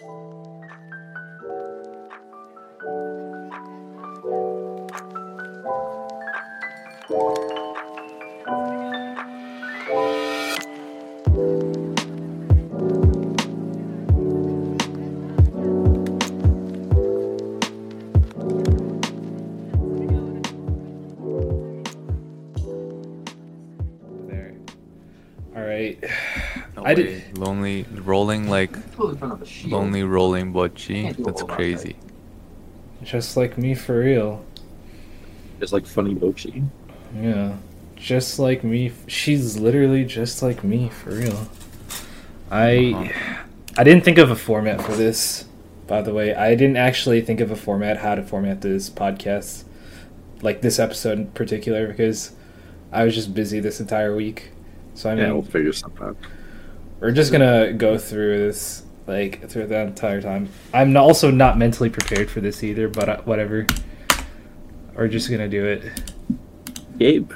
I did- Lonely rolling like front of a shield. lonely rolling Bocchi. That's all that, crazy. Just like me for real. Just like funny Bocchi. Yeah. Just like me. She's literally just like me for real. I Uh-huh. I didn't think of a format for this, by the way. I didn't actually think of a format how to format this podcast like this episode in particular because I was just busy this entire week. So I mean, Yeah, we'll figure something out. we're just gonna go through this like through the entire time. I'm also not mentally prepared for this either, but uh, whatever. We're just gonna do it. Gabe,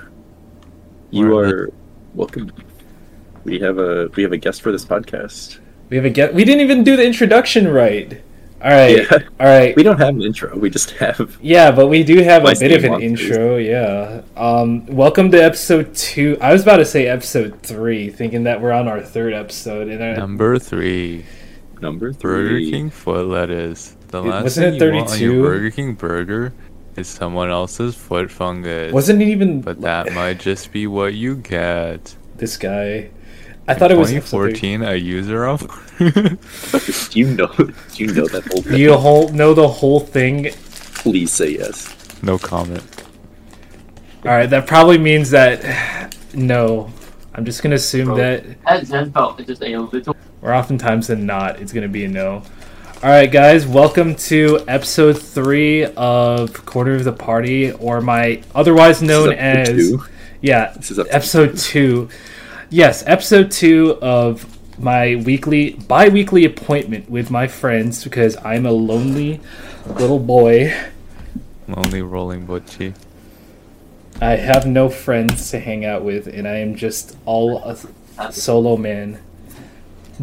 you Alright. are welcome. We have a we have a guest for this podcast. We have a get. We didn't even do the introduction right. All right, Yeah. all right. We don't have an intro. We just have Yeah, but we do have a bit of an Monsters. intro. Yeah. Um, welcome to episode two. I was about to say episode three, thinking that we're on our third episode, and I, Number three, number Burger. King foot lettuce. The It- last wasn't thing it you want on 32? your Burger King burger is someone else's foot fungus. wasn't it even. But that might just be what you get. this guy. I thought it was episode 2014. A user of. Do you know? Do you know that whole? three. Do you whole know the whole thing? Please say yes. no comment. All right, that probably means that no. I'm just gonna assume Bro. that At Zenfeld, it's just a little. Or oftentimes than not, it's gonna be a no. All right, guys, welcome to episode three of Quarter of the Party, or my otherwise known This is episode as two. yeah, episode episode two. Yes, episode two of my weekly, bi-weekly appointment with my friends because I'm a lonely little boy. Lonely rolling Bocchi. I have no friends to hang out with, and I am just all a solo man.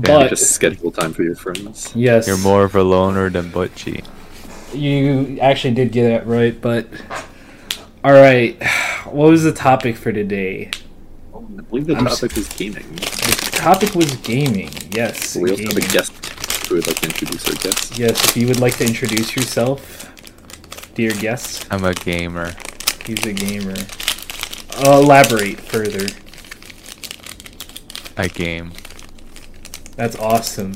Yeah, But just schedule time for your friends. yes, You're more of a loner than Bocchi. You actually did get it right, but all right. What was the topic for today? I believe the topic was gaming. The topic was gaming. Yes, We also have a guest who would like to introduce our guest. Yes, if you would like to introduce yourself, dear guest. I'm a gamer. He's a gamer. Uh, elaborate further. I game. That's awesome.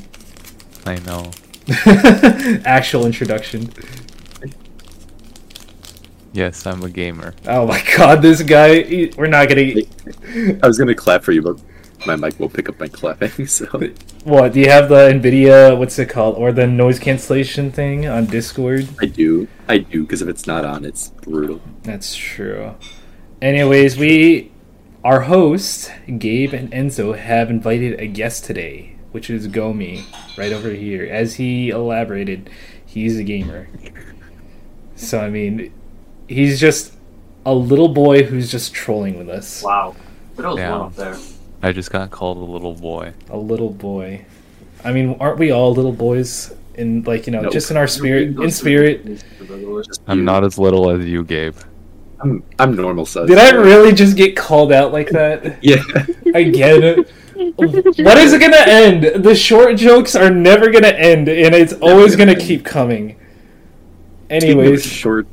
I know. Actual introduction. Yes, I'm a gamer. Oh my god, this guy. he- we're not gonna. I was gonna clap for you, but my mic will pick up my clapping. So What? Do you have the NVIDIA? What's it called? Or the noise cancellation thing on Discord? I do, I do, because if it's not on, it's brutal. That's true. Anyways, we, our hosts, Gabe and Enzo, have invited a guest today, which is Gomi, right over here. As he elaborated, he's a gamer. So, I mean, he's just a little boy who's just trolling with us. Wow. But it was Yeah. one up there. I just got called a little boy. A little boy. I mean, aren't we all little boys? In, like, you know, No. just in our spirit. In spirit. I'm not as little as you, Gabe. I'm, I'm normal size. Did I really just get called out like that? Yeah. Again. What is it gonna end? The short jokes are never gonna end, and it's always gonna keep coming. Speaking of Anyways, short,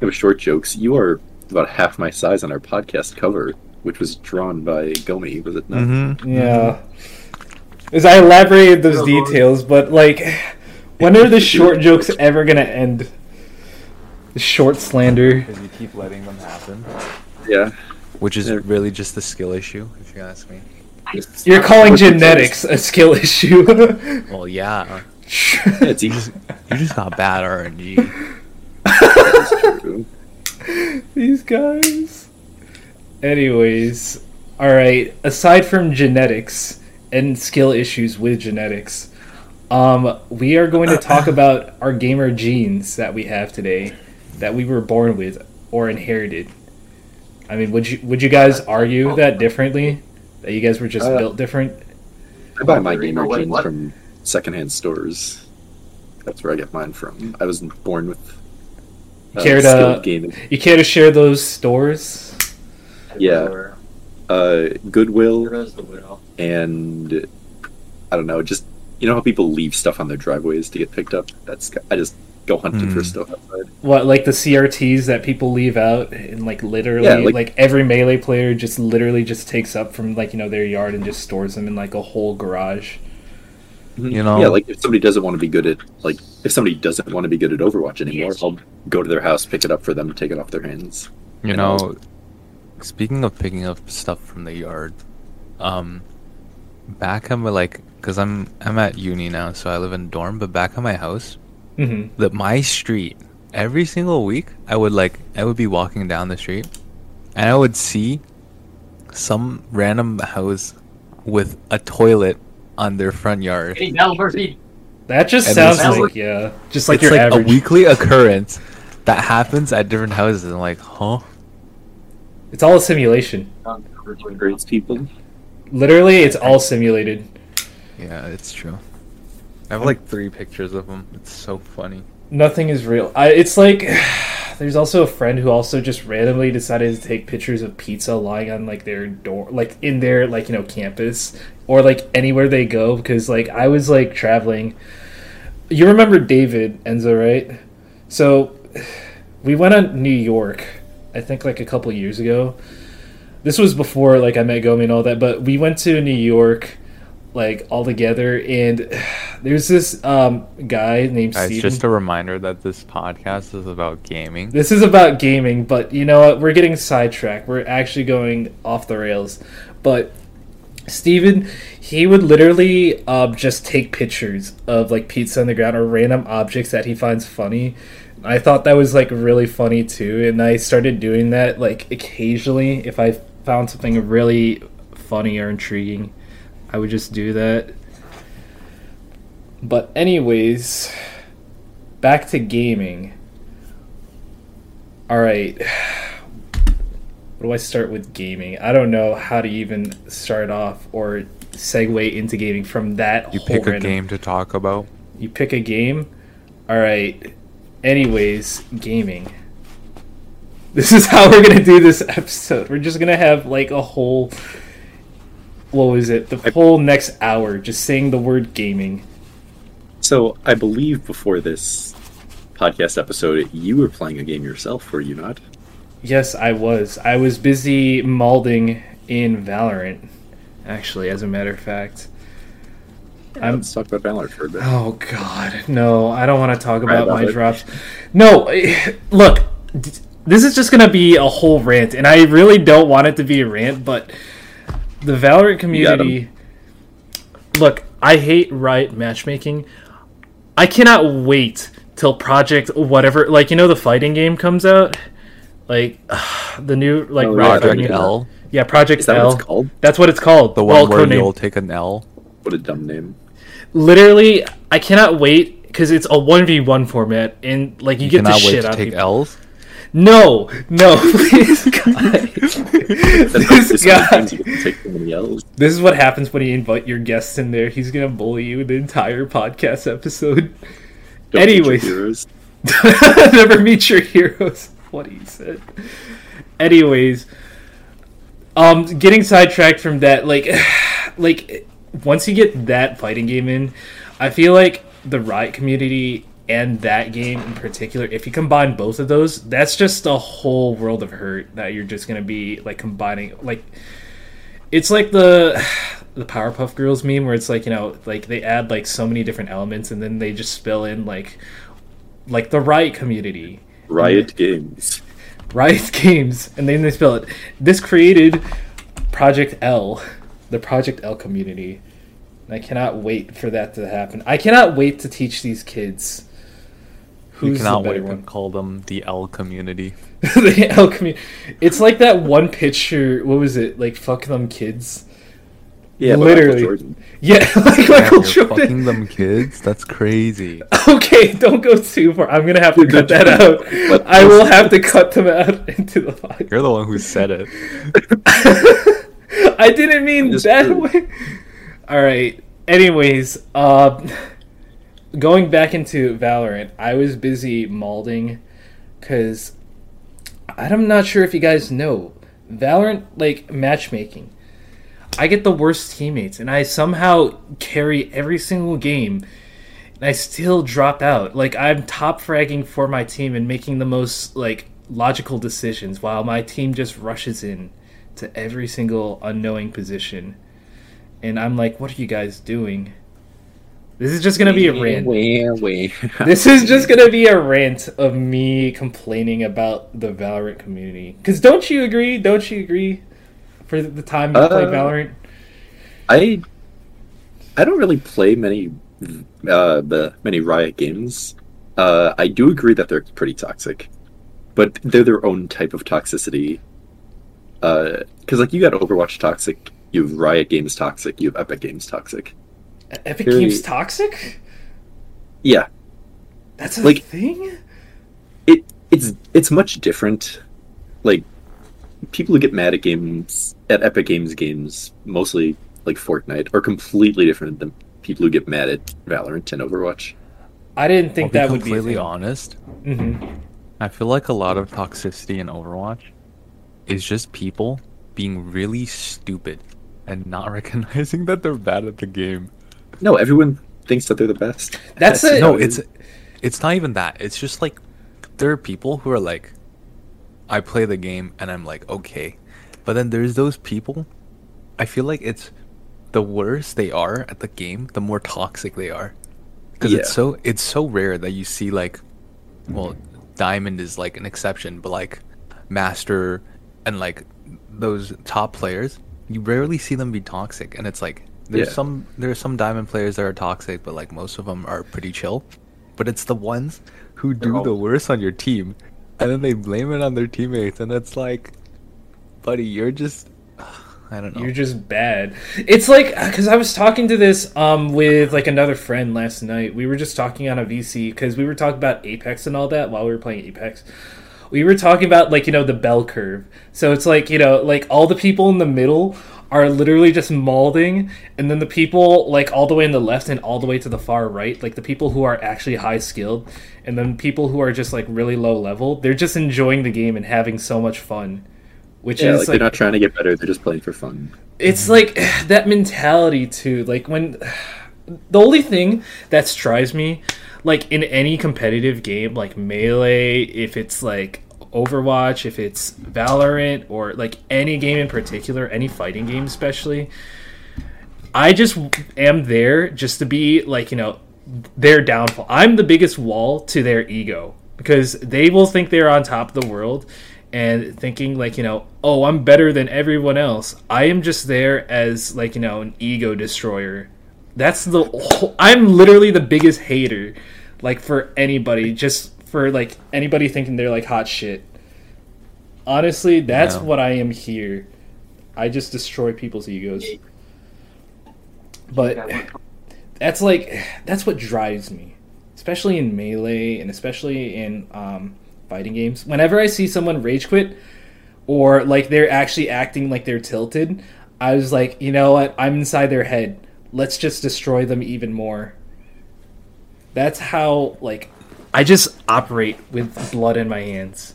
of short jokes, you are about half my size on our podcast cover, which was drawn by Gomi. Was it not? Mm-hmm. yeah. As I elaborated those details, but like, when are the short jokes ever gonna end? The short slander. Because you keep letting them happen. Yeah. Which is really just the skill issue, if you ask me. You're calling genetics a skill issue. Well, yeah. Yeah, it's You easy. just, you just got bad RNG. It's true. These guys. Anyways, all right. Aside from genetics and skill issues with genetics, um, we are going to talk about our gamer genes that we have today, that we were born with or inherited. I mean, would you would you guys argue that differently? That you guys were just Uh, built different? I buy my Wait, gamer wait, jeans what? from secondhand stores. That's where I get mine from. I wasn't born with uh, Care to- gaming. You care to share those stores? Yeah. Uh, Goodwill There is the widow. and I don't know, just you know how people leave stuff on their driveways to get picked up. That's I just go hunting for Hmm. stuff outside. What like the CRTs that people leave out and like literally Yeah, like, like- every melee player just literally just takes up from like you know their yard and just stores them in like a whole garage. You know, Yeah, like if somebody doesn't want to be good at like if somebody doesn't want to be good at Overwatch anymore, Yes. I'll go to their house, pick it up for them, take it off their hands. you and know. Speaking of picking up stuff from the yard, um, back at my like, cause I'm I'm at uni now, so I live in a dorm. But back at my house, hmm that my street every single week i would like i would be walking down the street and i would see some random house with a toilet on their front yard Hey, Bell Murphy. That just And sounds this is- like yeah, just like it's your like average. a weekly occurrence that happens at different houses and I'm like huh It's all a simulation. People. Literally, it's all simulated. yeah it's true i have like three pictures of them it's so funny Nothing is real. I, it's like there's also a friend who also just randomly decided to take pictures of pizza lying on like their door, like in their like you know campus or like anywhere they go. Because like I was like traveling. You remember David Enzo, right? So we went to New York. I think like a couple years ago. This was before like I met Gomi and all that, but we went to New York like all together and there's this um guy named Guys, Steven. just a reminder that this podcast is about gaming This is about gaming, but you know what? We're getting sidetracked. We're actually going off the rails. But Steven, he would literally um, just take pictures of like pizza on the ground or random objects that he finds funny. I thought that was like really funny too, and I started doing that like occasionally if I found something really funny or intriguing. I would just do that. But anyways, back to gaming. All right. What do I start with gaming? I don't know how to even start off or segue into gaming from that. you pick a game to talk about You pick a game. All right. Anyways, gaming. This is how we're gonna do this episode. We're just gonna have like a whole. What was it? The whole next hour just saying the word gaming. So I believe before this podcast episode, you were playing a game yourself, were you not? Yes, I was. I was busy malding in Valorant. Actually, as a matter of fact. I'm- Let's talk about Valorant for a bit. Oh God, no! I don't want to talk Right about my it. drops. No, look, this is just gonna be a whole rant, and I really don't want it to be a rant. But the Valorant community, look, I hate Riot matchmaking. I cannot wait till Project whatever, like you know, the fighting game comes out, like the new like Oh, Riot project Gaming- l Yeah, Project Is that L. what it's called? That's what it's called. the Well, one where you'll take an l What a dumb name. literally i cannot wait because it's a 1v1 format and like you, you get to cannot wait shit to on take people. l's no no please guys That's this guy. games you can take so this is what happens when you invite your guests in there. He's gonna bully you the entire podcast episode. Don't Anyways. heroes. never meet your heroes. What he said. Anyways. Um getting sidetracked from that like like once you get that fighting game in i feel like the riot community and that game in particular if you combine both of those that's just a whole world of hurt that you're just gonna be like combining like it's like the the powerpuff girls meme where it's like you know like they add like so many different elements and then they just spill in like like the riot community Riot Games. Riot Games, and then they spell it. This created Project L, the Project L community. I cannot wait for that to happen. I cannot wait to teach these kids who's the cannot wait to one. call them the l community the L community. It's like that one picture. What was it? Like fuck them kids. Yeah, Literally. Michael Yeah, like Damn, Michael you're Jordan. fucking them kids that's crazy Okay, don't go too far. I'm gonna have to cut that out. But- I will have to cut them out into the podcast. you're the one who said it I didn't mean that rude. way. All right. Anyways, um, going back into Valorant, I was busy malding because I'm not sure if you guys know Valorant like matchmaking. I get the worst teammates, and I somehow carry every single game, and I still drop out. Like I'm top fragging for my team and making the most like logical decisions, while my team just rushes in to every single unknowing position, and I'm like, "What are you guys doing?" This is just gonna be a rant. Wah, wah. This is just gonna be a rant of me complaining about the Valorant community. Cause don't you agree? Don't you agree? For the time you play Uh, Valorant, I I don't really play many uh the many Riot games. Uh I do agree that they're pretty toxic. But they're their own type of toxicity. Uh cuz like you got Overwatch toxic, you have Riot games toxic, you have Epic games toxic. Epic very- Games toxic. Yeah, That's a Like- thing. it it's it's much different. Like people who get mad at games at Epic Games games, mostly like Fortnite, are completely different than people who get mad at Valorant and Overwatch. I didn't think I'll that be would be a completely thing. honest. hmm I feel like a lot of toxicity in Overwatch is just people being really stupid and not recognizing that they're bad at the game. No, everyone thinks that they're the best. That's it. No, it's it's not even that. It's just like there are people who are like I play the game and I'm like, okay. But then there's those people I feel like it's the worse they are at the game, the more toxic they are. Cuz it's so it's so rare that you see like well, Diamond is like an exception, but like Master and like those top players, you rarely see them be toxic and it's like there's Yeah. some there's some diamond players that are toxic, but like most of them are pretty chill. But it's the ones who do They're the worst on your team, and then they blame it on their teammates, and it's like, buddy, you're just, I don't know. You're just bad. It's like because I was talking to this um with like another friend last night. We were just talking on a VC because we were talking about Apex and all that while we were playing Apex. We were talking about like you know the bell curve. So it's like you know like all the people in the middle are literally just malding, and then the people like all the way in the left and all the way to the far right, like the people who are actually high skilled, and then people who are just like really low level. They're just enjoying the game and having so much fun. Which Yeah, is like, they're not trying to get better; they're just playing for fun. it's like that mentality too like when the only thing that strives me like in any competitive game like melee if it's like overwatch if it's valorant or like any game in particular any fighting game especially i just am there just to be like you know their downfall. I'm the biggest wall to their ego because they will think they're on top of the world and thinking like you know oh i'm better than everyone else. I am just there as like you know an ego destroyer. That's the whole, i'm literally the biggest hater like for anybody just for like anybody thinking they're like hot shit. Honestly that's what i am here. I just destroy people's egos. But that's like that's what drives me especially in melee and especially in um, fighting games. Whenever i see someone rage quit or like they're actually acting like they're tilted i was like you know what? I'm inside their head. Let's just destroy them even more. That's how like i just operate with blood in my hands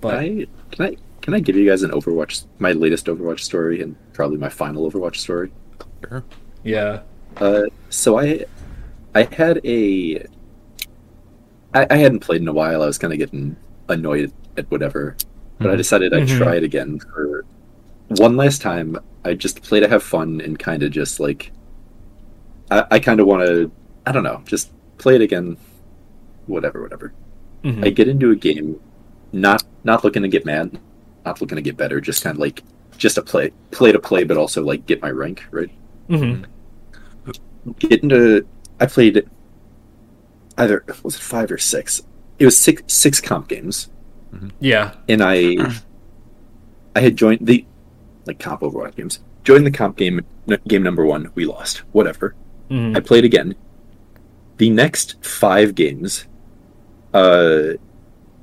but I can I can I give you guys an Overwatch, my latest Overwatch story, and probably my final Overwatch story. Sure. yeah Uh, so I, I had a, I, I hadn't played in a while. I was kind of getting annoyed at whatever, but I Mhm. decided I'd Mhm. try it again for one last time. I just play to have fun and kind of just like, I, I kind of want to, I don't know, just play it again. Whatever, whatever. Mhm. I get into a game, not not looking to get mad, not looking to get better, just kind of like just a play, play to play, but also like get my rank right Mhm. get into I played either was it five or six? It was six six comp games, yeah and I I had joined the like comp Overwatch games. Joined the comp game game number one. We lost. Whatever. Mhm. I played again. The next five games, uh,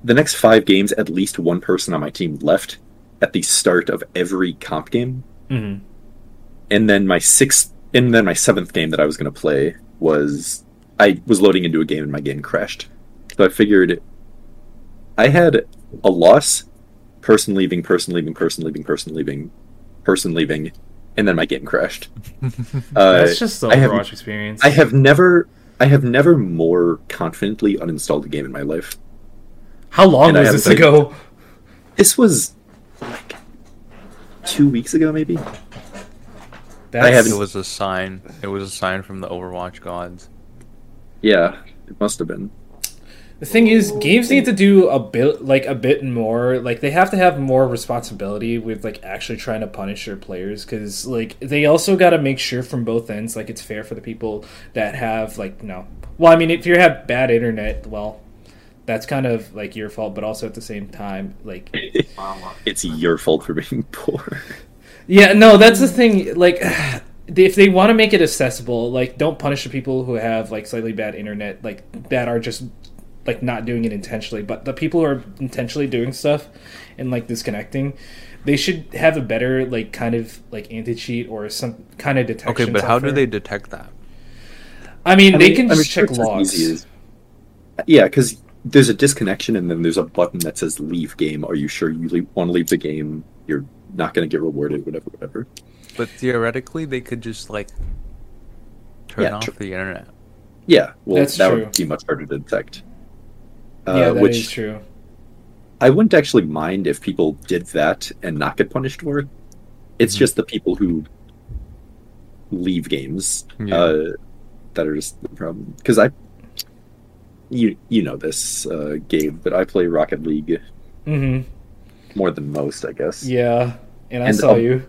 the next five games, at least one person on my team left at the start of every comp game Mhm. and then my sixth and then my seventh game that I was going to play was I was loading into a game and my game crashed. So I figured I had a loss, person leaving, person leaving, person leaving, person leaving, person leaving, and then my game crashed. Uh, That's just the I have- Overwatch experience. I have never, I have never more confidently uninstalled a game in my life. How long and was this ago? This was like two weeks ago, maybe. That's, haven't- It was a sign. It was a sign from the Overwatch gods. Yeah, it must have been. The thing is, games need to do a bit, like a bit more. Like they have to have more responsibility with like actually trying to punish their players, because like they also got to make sure from both ends, like it's fair for the people that have like no. Well, I mean, if you have bad internet, well, that's kind of like your fault, but also at the same time, like It's your fault for being poor. Yeah, no, that's the thing. Like, if they want to make it accessible, like, don't punish the people who have like slightly bad internet, like that are just like not doing it intentionally. But the people who are intentionally doing stuff and like disconnecting, they should have a better like kind of like anti cheat or some kind of detection. Okay, but how do they detect that? I mean, I they mean- can I mean, just sure, check it's logs. as- Yeah, because there's a disconnection, and then there's a button that says "Leave game." Are you sure you want to leave the game? You're not going to get rewarded, whatever, whatever. But theoretically, they could just like turn Yeah, off tr- the internet. Yeah, well, That's that true. would be much harder to detect. Uh, yeah, that is which true. I wouldn't actually mind if people did that and not get punished for it. It's Mhm. just the people who leave games Yeah. uh, that are just the problem. Because I, you you know this, uh, Gabe, but I play Rocket League hmm more than most, I guess. Yeah, and I And, saw um, you.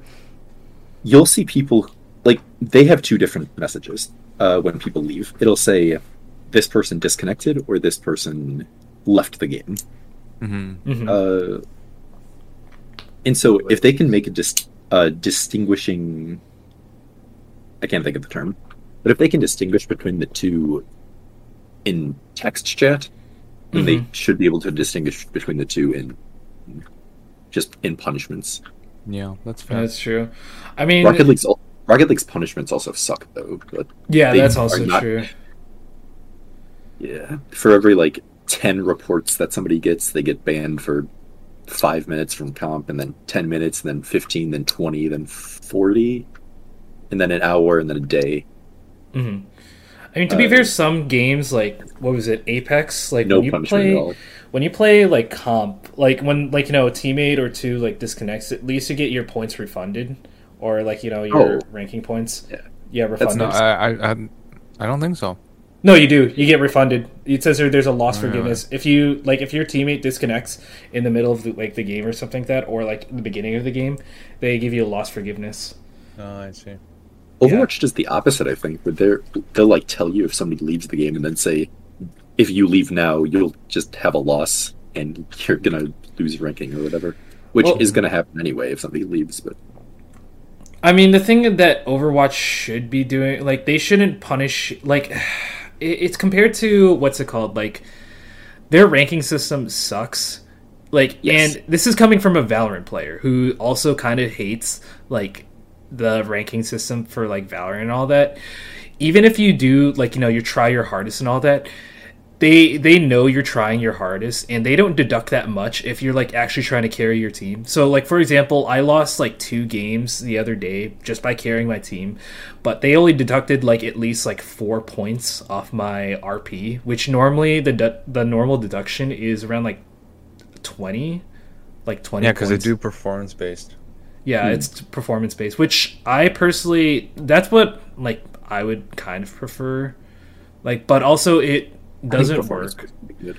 You'll see people like they have two different messages uh, when people leave. It'll say this person disconnected or this person left the game. hmm hmm Uh, and so if they can make a dis- uh, distinguishing, I can't think of the term, but if they can distinguish between the two in text chat, then they should be able to distinguish between the two in just in punishments. Yeah, that's fair. That's true. I mean, Rocket League's Rocket League's punishments also suck though. But yeah, that's also not- true. Yeah, for every like ten reports that somebody gets, they get banned for five minutes from comp, and then ten minutes, and then fifteen, then twenty, then forty, and then an hour, and then a day. hmm I mean, to be Uh, fair, some games like what was it, Apex? Like No when you punishment play at all. when you play like comp, like when like you know a teammate or two like disconnects, at least you get your points refunded, or like you know your Oh. ranking points. Yeah. yeah, refunded. no, No, I, I, I, I don't think so. You do. You get refunded. It says there, there's a loss Really? forgiveness if you like if your teammate disconnects in the middle of the, like the game or something like that, or like the beginning of the game, they give you a loss forgiveness. Oh, I see. Overwatch does the opposite, I think, where they're they'll like tell you if somebody leaves the game, and then say, if you leave now, you'll just have a loss, and you're gonna lose ranking or whatever, which Well- is gonna happen anyway if somebody leaves. But I mean, the thing that Overwatch should be doing, like, they shouldn't punish, like, it- it's compared to what's it called, like, their ranking system sucks. Like, Yes. and this is coming from a Valorant player who also kind of hates, like, the ranking system for, like, Valorant and all that. Even if you do, like, you know, you try your hardest and all that, they they know you're trying your hardest and they don't deduct that much if you're like actually trying to carry your team so like for example i lost like two games the other day just by carrying my team but they only deducted like at least like four points off my rp which normally the de- the normal deduction is around like 20 like 20 Yeah, because they do performance based. Yeah, hmm. it's performance based, which I personally that's what like I would kind of prefer. Like, but also it doesn't work. could be good.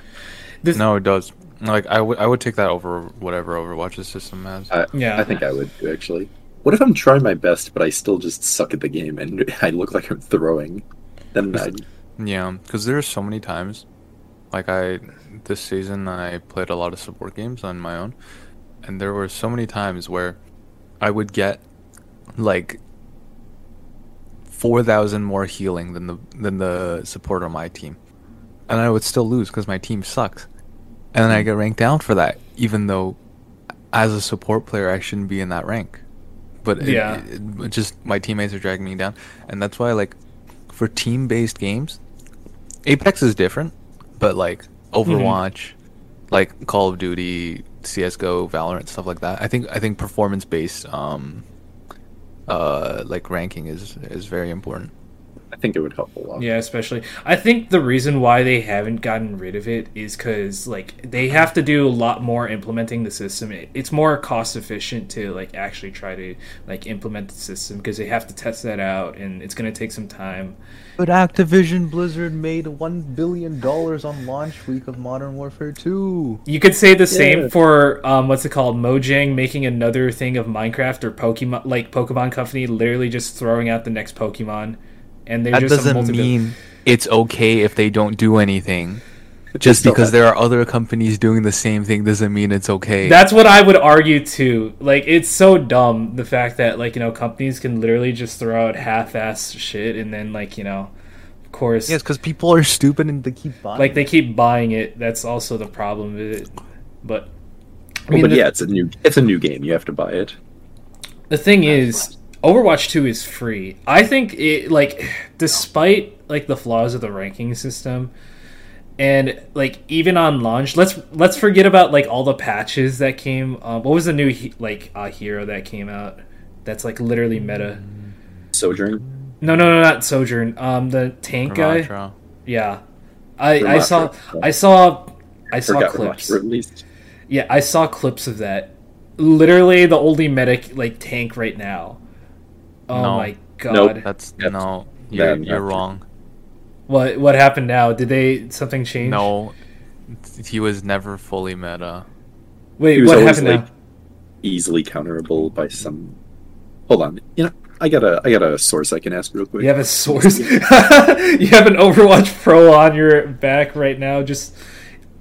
This, No, it does. Like I would, I would take that over whatever Overwatch's system has. I, Yeah. I think I would actually. What if I'm trying my best, but I still just suck at the game and I look like I'm throwing? Then I, Yeah, because there are so many times, like I this season I played a lot of support games on my own, and there were so many times where I would get like four thousand more healing than the than the support on my team, and I would still lose because my team sucks, and then I get ranked down for that, even though as a support player I shouldn't be in that rank, but it- Yeah. it- it just my teammates are dragging me down, and that's why like for team based games Apex is different, but like Overwatch, like Call of Duty, CS:GO, Valorant, stuff like that. I think I think performance based um uh like ranking is is very important. I think it would help a lot. Yeah, especially. I think the reason why they haven't gotten rid of it is because like they have to do a lot more implementing the system. It- It's more cost efficient to like actually try to like implement the system because they have to test that out, and it's going to take some time. But Activision Blizzard made one billion dollars on launch week of Modern Warfare Two. You could say the same for um, what's it called, Mojang making another thing of Minecraft or Pokemon, like Pokemon Company, literally just throwing out the next Pokemon, and they're That just doesn't multi- mean it's okay if they don't do anything. Just because there are other companies doing the same thing doesn't mean it's okay. That's what I would argue too. Like it's so dumb the fact that like you know companies can literally just throw out half-ass shit and then like you know, of course, yes, because people are stupid and they keep buying. like they keep buying it. That's also the problem with it. But I Well, but the, yeah, it's a new it's a new game. You have to buy it. the thing is, Overwatch Two is free. I think it like despite like the flaws of the ranking system. And like even on launch, let's let's forget about like all the patches that came. Um, what was the new he- like uh, hero that came out? That's like literally meta. Sojourn. No, no, no, not Sojourn. Um, the tank guy. Yeah, I I saw I saw I saw clips. At least. Yeah, I saw clips of that. Literally the only medic like tank right now. Oh No. my god! Nope. That's That's no, you're, bad you're wrong. What what happened now? Did they something change? No, he was never fully meta. Wait, what happened like, now? Easily counterable by some. Hold on. You know, I got a I got a source I can ask real quick. You have a source. you have an Overwatch Pro on your back right now. Just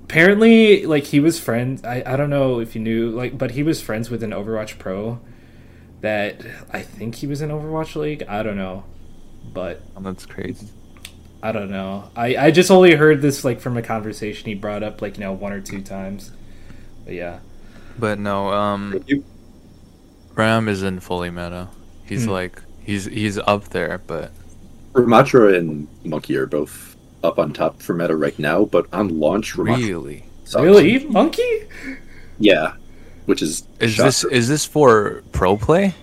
apparently, like he was friends. I I don't know if you knew, like, but he was friends with an Overwatch Pro. That I think he was in Overwatch League. I don't know, but Oh, that's crazy. I don't know. I I just only heard this like from a conversation he brought up, like you know, one or two times. But yeah, But no, um, You- Ram isn't fully meta. He's Hmm. like he's he's up there, but Ramattra and Monkey are both up on top for meta right now, but on launch, Ramattra really, sucks. really, monkey. Yeah, which is is shocker. this is this for pro play?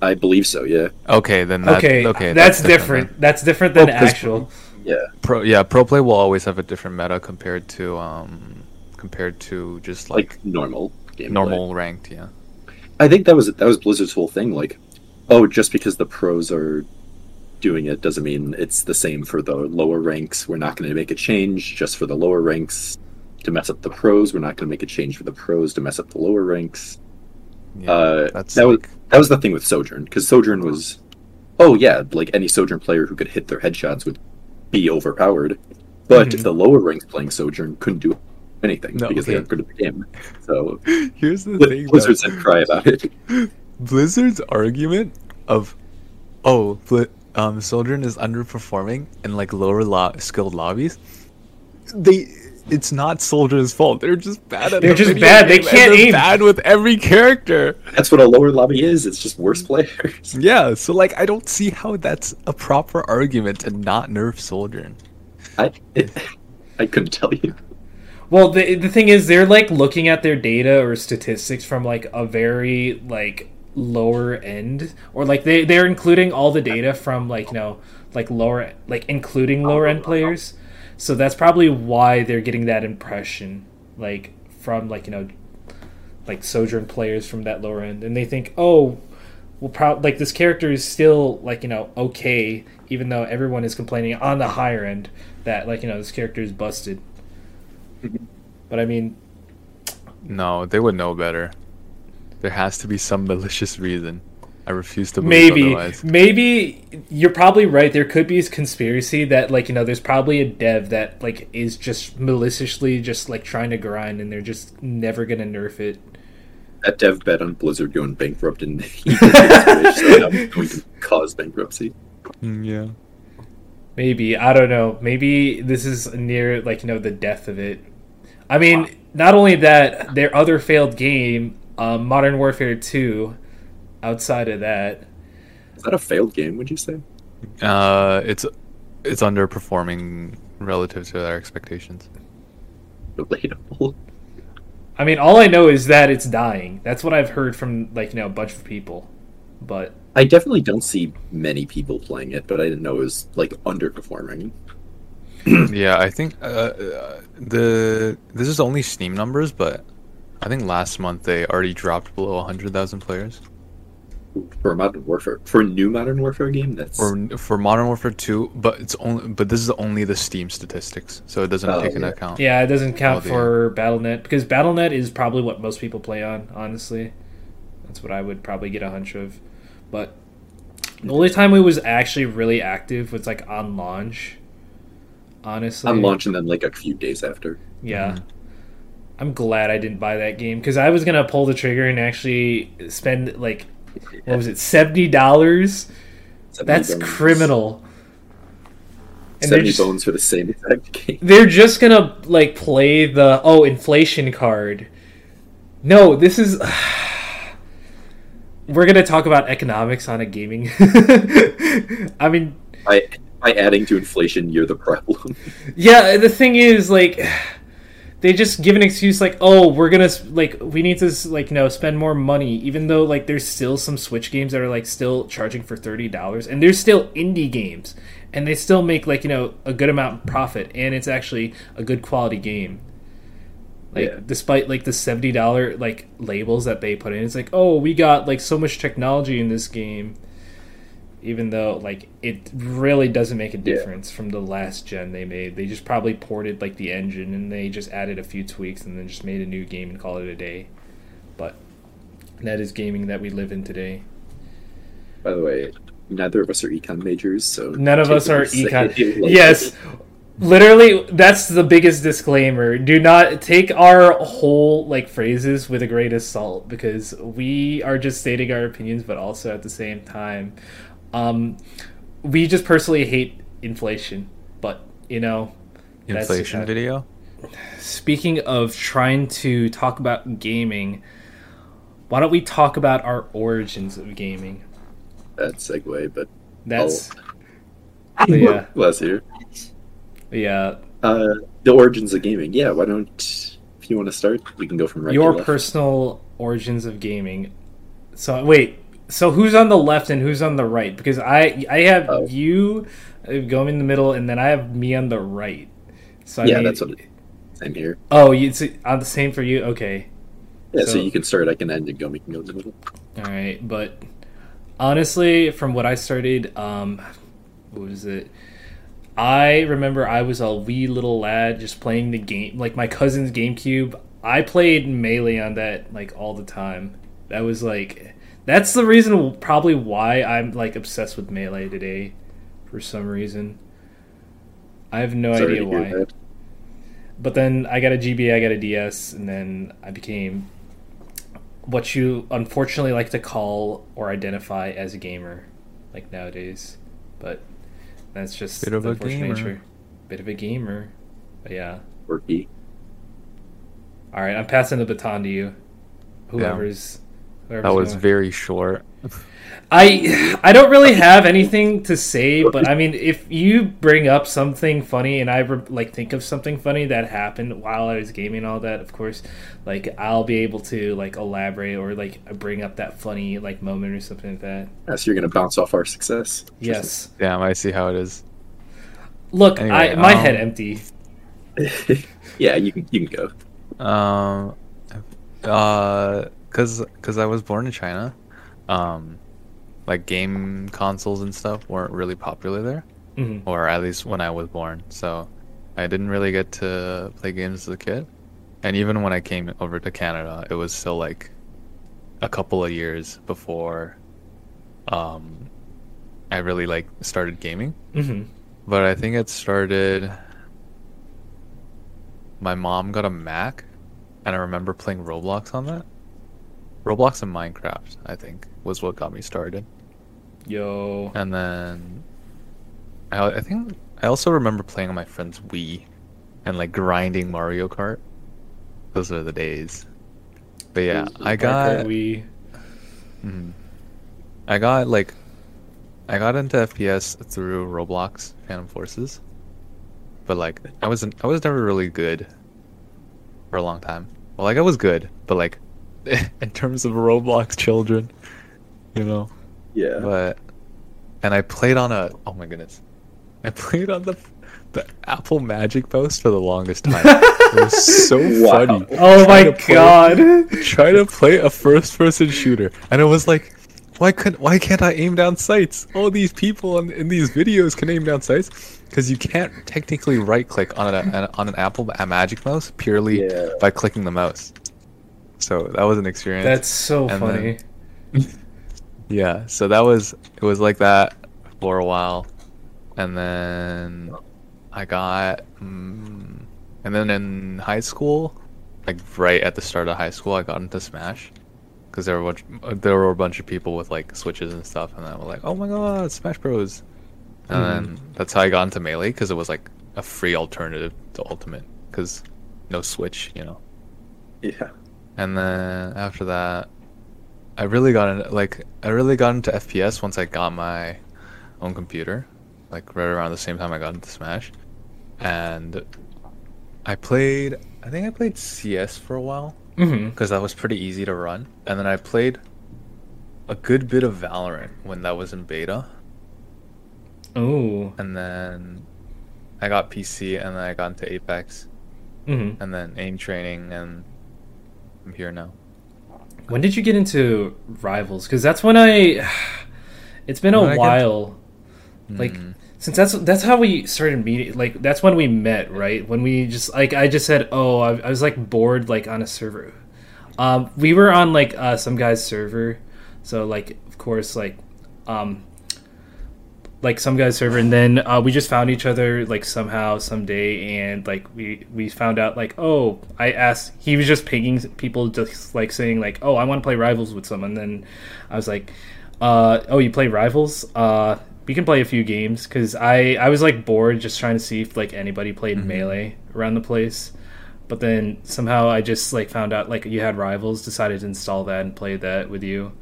I believe so. Yeah, Okay, then that, okay, okay, that's, different. That's different than Oh, 'cause- actual. yeah. Pro yeah, pro play will always have a different meta compared to um compared to just like, Like normal game. normal ranked. Yeah, I think that was that was Blizzard's whole thing. Like, oh, just because the pros are doing it doesn't mean it's the same for the lower ranks. We're not going to make a change just for the lower ranks to mess up the pros. We're not going to make a change for the pros to mess up the lower ranks. yeah uh, that's that was that was the thing with Sojourn because Sojourn was, oh yeah, like any Sojourn player who could hit their headshots would be overpowered, but Mhm. the lower ranks playing Sojourn couldn't do anything No, because they okay. are good at the game. So here's the thing. Blizzard said cry about it. Blizzard's argument of, oh, Bli- um, Sojourn is underperforming in like lower lo- skilled lobbies. They, it's not Soldier's fault. They're just bad at. They're just bad. They game, and can't they're aim. Bad with every character. That's what a lower lobby is. It's just worse players. Yeah, so like I don't see how that's a proper argument to not nerf Sojourn. I I couldn't tell you. Well, the the thing is, they're like looking at their data or statistics from like a very like lower end, or like they they're including all the data from like you know like lower like including lower end players. So that's probably why they're getting that impression, like from like you know like Sojourn players from that lower end, and they think, oh, well, pro- like this character is still like you know okay, even though everyone is complaining on the higher end that like you know this character is busted. Mm-hmm. But I mean, No, they would know better. There has to be some malicious reason. I refuse to believe maybe, otherwise. maybe you're probably right. There could be a conspiracy that like you know, there's probably a dev that like is just maliciously just like trying to grind, and they're just never gonna nerf it. That dev bet on Blizzard going bankrupt and he did so now it's going to cause bankruptcy. Mm, yeah. Maybe I don't know. Maybe this is near like you know the death of it. I mean, not only that, their other failed game, um, Modern Warfare Two. Outside of that, Is that a failed game? Would you say? Uh, it's it's underperforming relative to our expectations. Relatable. I mean, all I know is that it's dying. That's what I've heard from like you know a bunch of people. But I definitely don't see many people playing it, but I didn't know it was like underperforming. yeah, I think uh, uh, the this is only Steam numbers, but I think last month they already dropped below 100,000 players. For a Modern Warfare, for a new Modern Warfare game, that's For for Modern Warfare 2, but it's only but this is only the Steam statistics, so it doesn't Oh, take into account. yeah, it doesn't count Oh, dear. for BattleNet because BattleNet is probably what most people play on. Honestly, that's what I would probably get a hunch of. But the only time it was actually really active was like on launch. Honestly, I'm launching them like a few days after. Yeah. Mhm. I'm glad I didn't buy that game because I was gonna pull the trigger and actually spend like what was it seventy dollars? That's bones. criminal. And Seventy just, bones for the same exact game. they're just gonna like play the oh inflation card. No, this is. We're gonna talk about economics on a gaming. I mean, By by adding to inflation, you're the problem. Yeah, the thing is, like, they just give an excuse like, "Oh, we're gonna like we need to like you know spend more money," even though like there's still some Switch games that are like still charging for thirty dollars, and there's still indie games, and they still make like you know a good amount of profit, and it's actually a good quality game. Like Yeah. despite like the seventy dollar like labels that they put in, it's like, "Oh, we got like so much technology in this game." Even though like it really doesn't make a difference from the last gen they made. They just probably ported like the engine and they just added a few tweaks and then just made a new game and called it a day. But that is gaming that we live in today. By the way, neither of us are econ majors, so None of us are econ. Yes. Literally, that's the biggest disclaimer. Do not take our whole like phrases with a grain of salt because we are just stating our opinions, but also at the same time, um, we just personally hate inflation. But you know, That's just Inflation how- video. Speaking of trying to talk about gaming, why don't we talk about our origins of gaming? That segue, but That's Oh. yeah, bless you. yeah. Uh, the origins of gaming. Yeah, why don't if you want to start, we can go from right Your to left. personal origins of gaming. So wait, so who's on the left and who's on the right? Because I I have Oh. you uh, going in the middle, and then I have me on the right. So I yeah, mean- that's what. Same here. Oh, you- it's on the same for you. Okay. Yeah, so, So- you can start. I can end and go. We can go in the middle. All right, but honestly, from what I started, um, what was it? I remember I was a wee little lad just playing the game, like my cousin's GameCube. I played Melee on that like all the time. That was like, that's the reason probably why I'm like obsessed with Melee today, for some reason. I have no Sorry idea why. that. But then I got a GBA, I got a DS, and then I became what you unfortunately like to call or identify as a gamer, like nowadays. But that's just Bit of the a gamer. nature. Bit of a gamer. But yeah. Quirky. All right, I'm passing the baton to you. Whoever's. Whoever's That was going. very short. I I don't really have anything to say, but I mean, if you bring up something funny and I re- like think of something funny that happened while I was gaming and all that, of course, like I'll be able to like elaborate or like bring up that funny like moment or something like that. Yeah, so you're gonna bounce off our success. Yes. Damn, I see how it is. Look, Anyway, I my um, head empty. yeah, you can you can go. Um, uh, cause, cause I was born in China. Um, like game consoles and stuff weren't really popular there, hmm or at least when I was born. So, I didn't really get to play games as a kid. And even when I came over to Canada, it was still like a couple of years before, um, I really like started gaming. hmm But I think it started. My mom got a Mac, and I remember playing Roblox on that. Roblox and Minecraft, I think, was what got me started. Yo. And then, I, I think I also remember playing on my friend's Wii, and like grinding Mario Kart. Those are the days. But yeah, I got. we. Mhm. I got like I got into FPS through Roblox Phantom Forces, but like I wasn't I was never really good for a long time. Well, like I was good, but like in terms of Roblox children, you know. Yeah. But and I played on a oh my goodness, I played on the the Apple Magic Mouse for the longest time. it was so Wow. funny. Oh my play- god. Trying to play a first-person shooter, and it was like, why couldn't why can't I aim down sights? All these people in, in these videos can aim down sights because you can't technically right-click on a, an on an Apple a Magic Mouse purely Yeah. by clicking the mouse. So that was an experience. That's so And funny. Yeah, so that was it was like that for a while, and then I got, mm, and then in high school, like right at the start of high school, I got into Smash because there were a bunch, there were a bunch of people with like switches and stuff, and I was like, oh my god, Smash Bros. And then that's how I got into Melee because it was like a free alternative to Ultimate because no Switch, you know. Yeah. And then after that, I really got into like I really got into FPS once I got my own computer, like right around the same time I got into Smash, and I played. I think I played CS for a while because that was pretty easy to run, and then I played a good bit of Valorant when that was in beta, Oh. and then I got PC, and then I got into Apex, hmm and then aim training, and I'm here now. When did you get into Rivals? Because that's when I. It's been When a I get- while. Like Mm. since that's that's how we started meeting. Like that's when we met, right? When we just like I just said, oh, I, I was like bored, like on a server. Um, we were on like uh, some guy's server, so like of course like, um, like some guy's server, and then uh, we just found each other like somehow someday, and like we we found out like oh I asked he was just pinging people just like saying like oh I want to play Rivals with someone, then I was like uh, oh, you play Rivals? Uh, we can play a few games because I I was like bored just trying to see if like anybody played Mhm. melee around the place. But then somehow I just like found out like you had Rivals, decided to install that and play that with you.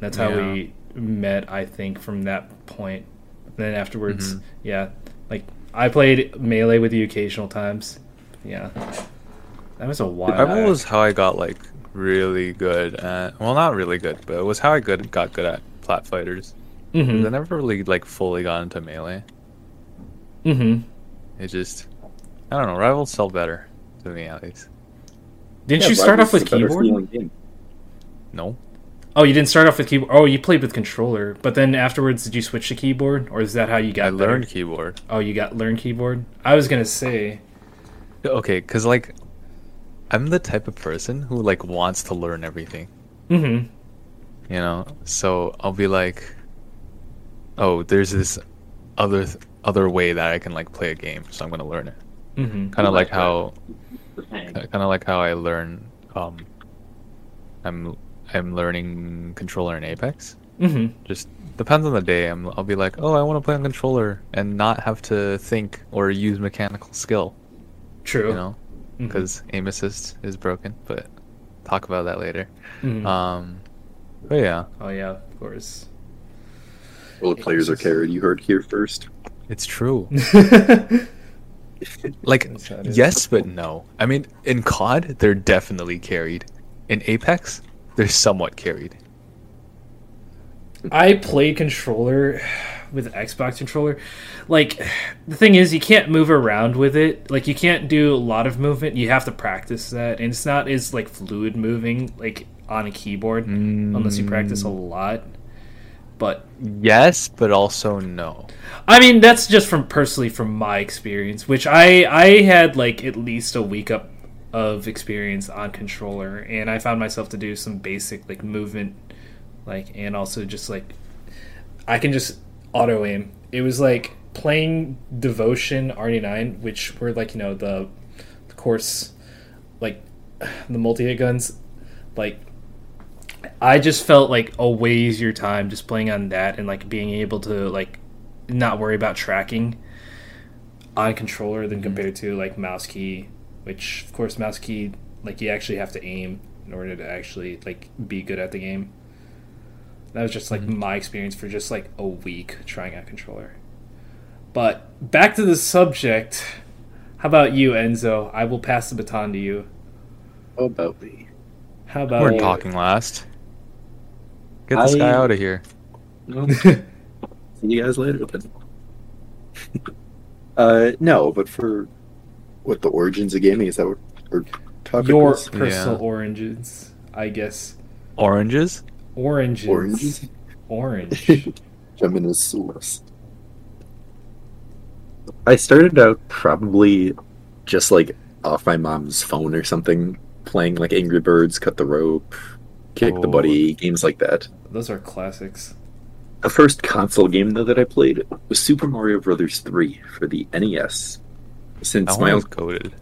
That's how Yeah. we met, I think, from that point. Then afterwards, Mhm. yeah, like I played melee with you occasional times. Yeah, that was a while. Rival back. was how I got like really good at well not really good, but it was how I good got good at plat fighters. 'Cause Mhm. I never really like fully got into melee. Mm-hmm. It just I don't know, rivals sell better to me at least. Didn't Yeah, you start off with is a better keyboard? No. Oh, you didn't start off with keyboard. Oh, you played with controller, but then afterwards, did you switch to keyboard, or is that how you got? I better? learned keyboard. Oh, you got learned keyboard. I was gonna say. Okay, cuz like I'm the type of person who like wants to learn everything. Mm-hmm. you know so i'll be like oh there's this other th- other way that i can like play a game so i'm gonna learn it Mm-hmm. kind of like like how kind of like how i learn um i'm i'm learning controller in apex Mm-hmm. just depends on the day I'm, i'll be like oh i want to play on controller and not have to think or use mechanical skill True. you know because aim assist is broken but talk about that later Mhm. um but yeah oh yeah, of course. Well, the players are carried. You heard here first. it's true mm-hmm. Like, That's how it is. yes, but no. I mean, in COD, they're definitely carried. In Apex, they're somewhat carried. I played controller with Xbox controller. Like the thing is you can't move around with it. Like you can't do a lot of movement. You have to practice that. And it's not as like fluid moving like on a keyboard unless you practice a lot. But Yes, but also no. I mean that's just from personally from my experience, which I I had like at least a week up of experience on controller and I found myself to do some basic like movement like and also just like I can just auto aim. It was like playing Devotion RD9, which were like, you know, the, the course like the multi hit guns like I just felt like a way easier time just playing on that and like being able to like not worry about tracking on controller than mm-hmm. compared to like mouse key, which of course mouse key like you actually have to aim in order to actually like be good at the game. That was just like Mhm. my experience for just like a week trying out controller. But back to the subject. How about you, Enzo? I will pass the baton to you. How about me? How about We're you? talking last. Get this I- guy out of here. See you guys later then. uh, no, but for what the origins of gaming is that what our topic Your was? personal Yeah. oranges, I guess. Oranges? Oranges. Oranges? Orange. Geminosaurus. I started out probably just like off my mom's phone or something, playing like Angry Birds, Cut the Rope, Kick the Oh. Buddy, games like that. Those are classics. The first console game though that I played was Super Mario Brothers 3 for the NES. Since That my one was own, goaded.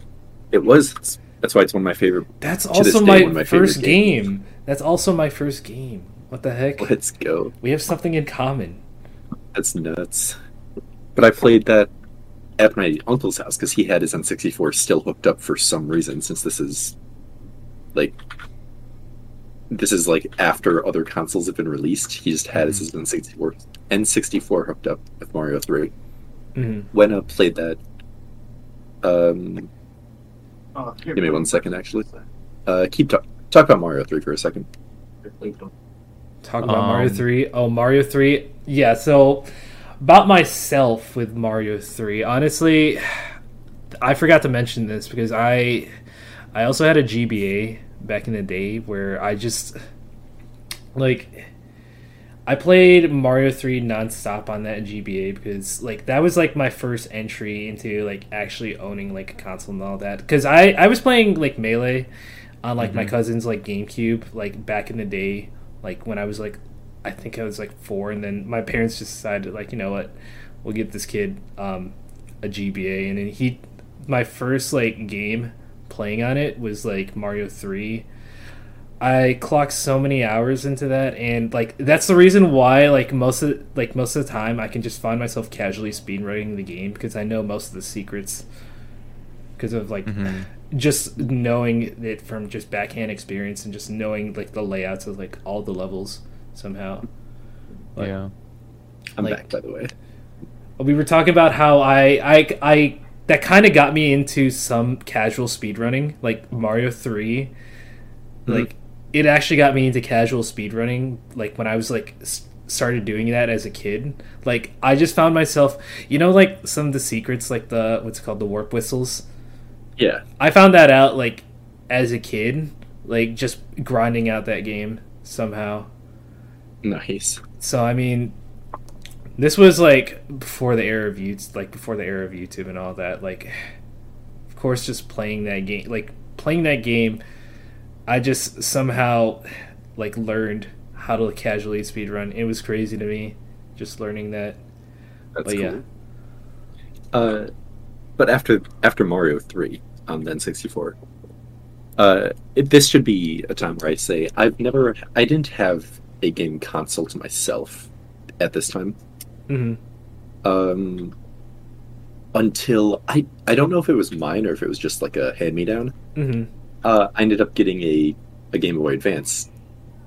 it was that's why it's one of my favorite. That's also day, my, one my first game. That's also my first game. What the heck? Let's go. We have something in common. That's nuts. But I played that at my uncle's house because he had his N64 still hooked up for some reason. Since this is like this is like after other consoles have been released, he just had his N64 N64 hooked up with Mario 3. Mhm. When I played that, um, Oh, give me one second actually. Uh, keep talk talk about Mario 3 for a second. Talk about Mario Um, 3. Oh, Mario 3. Yeah, so about myself with Mario 3. Honestly, I forgot to mention this because I I also had a GBA back in the day where I just like I played Mario 3 nonstop on that GBA because like that was like my first entry into like actually owning like a console and all that. Cuz I I was playing like Melee on like my Mhm. cousin's like GameCube like back in the day like when I was like I think I was like 4 and then my parents just decided like you know what? We'll get this kid um a GBA and then he my first like game playing on it was like Mario 3 I clocked so many hours into that, and like that's the reason why like most of like most of the time I can just find myself casually speedrunning the game because I know most of the secrets because of like Mhm. just knowing it from just backhand experience and just knowing like the layouts of like all the levels somehow. Like, yeah. I'm Like- back by the way. we were talking about how I I I that kind of got me into some casual speedrunning, like Mario 3. Like it actually got me into casual speedrunning like when I was like started doing that as a kid. Like I just found myself, you know like some of the secrets like the what's it called the warp whistles. Yeah, I found that out like as a kid, like just grinding out that game somehow. nice. So I mean, this was like before the era of YouTube, like before the era of YouTube and all that. Like, of course, just playing that game, like playing that game, I just somehow like learned how to casually speedrun. It was crazy to me, just learning that. That's But yeah. Uh, but after after Mario three on the N64, uh, it, this should be a time where I say I've never, I didn't have a game console to myself at this time. hmm Um, until I, I don't know if it was mine or if it was just like a hand me down. hmm Uh, I ended up getting a a Game Boy Advance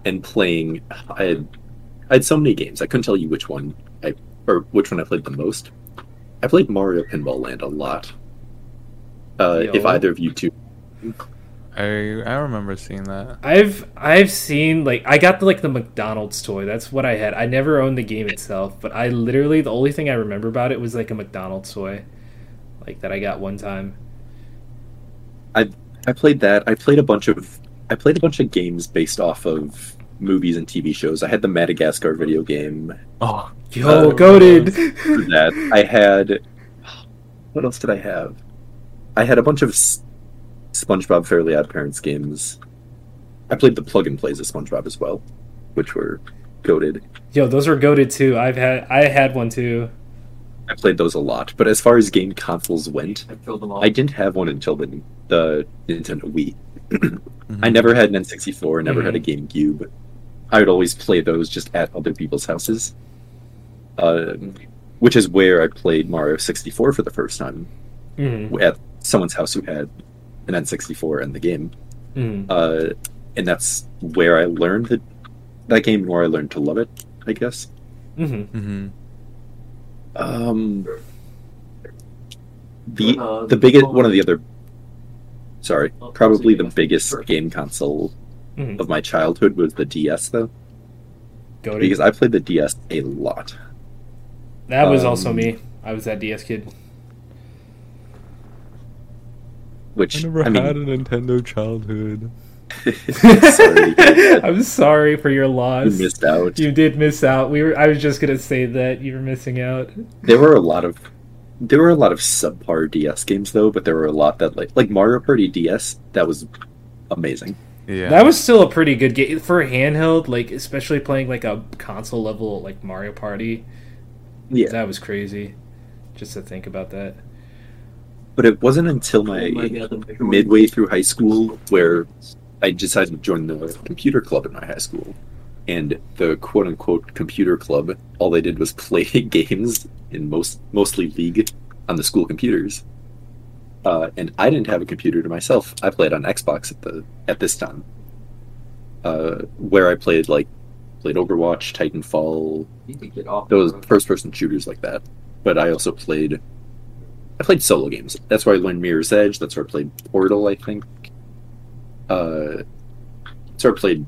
and playing. I had I had so many games. I couldn't tell you which one I or which one I played the most. I played Mario Pinball Land a lot. Uh, if either of you two, I I remember seeing that. I've I've seen like I got the like the McDonald's toy. That's what I had. I never owned the game itself, but I literally the only thing I remember about it was like a McDonald's toy, like that I got one time. I played that. I played a bunch of I played a bunch of games based off of movies and TV shows. I had the Madagascar video game. Oh, Yo, Uh, goaded. That, I had. What else did I have? I had a bunch of S- SpongeBob Fairly Odd Parents games. I played the plug and plays of SpongeBob as well, which were goaded. Yo, those were goaded too. I've had I had one too. I played those a lot. But as far as game consoles went, I killed them all. I didn't have one until the, the Nintendo Wii. mhm. I never had an N64, never Mhm. had a GameCube. I would always play those just at other people's houses. Um, which is where I played Mario 64 for the first time hmm at someone's house who had an N64 and the game. hmm Uh, and that's where I learned that that game where I learned to love it. I guess. hmm hmm Um, the Uh, the biggest one of the other. Sorry, probably the biggest game console hmm of my childhood was the DS, though, Go because. I played the DS a lot. That was also um, me. I was that DS kid. Which I never I mean, had a Nintendo childhood. sorry, I'm sorry for your loss. missed out. You did miss out. We were. I was just gonna say that you were missing out. There were a lot of there were a lot of subpar DS games though, but there were a lot that like like Mario Party DS that was amazing. Yeah. That was still a pretty good game for handheld. Like especially playing like a console level like Mario Party. Yeah, That was crazy. Just to think about that. but it wasn't until oh my Oh my God, the bigger one. midway through high school where I decided to join the computer club in my high school. And the quote unquote computer club, all they did was play games in most mostly League on the school computers. Uh, and I didn't have a computer to myself. I played on Xbox at the at this time. Uh, where I played like played Overwatch, Titanfall, You could get off those first person shooters like that. But I also played I played solo games. That's where I learned Mirror's Edge, that's where I played Portal, I think. Uh that's where I played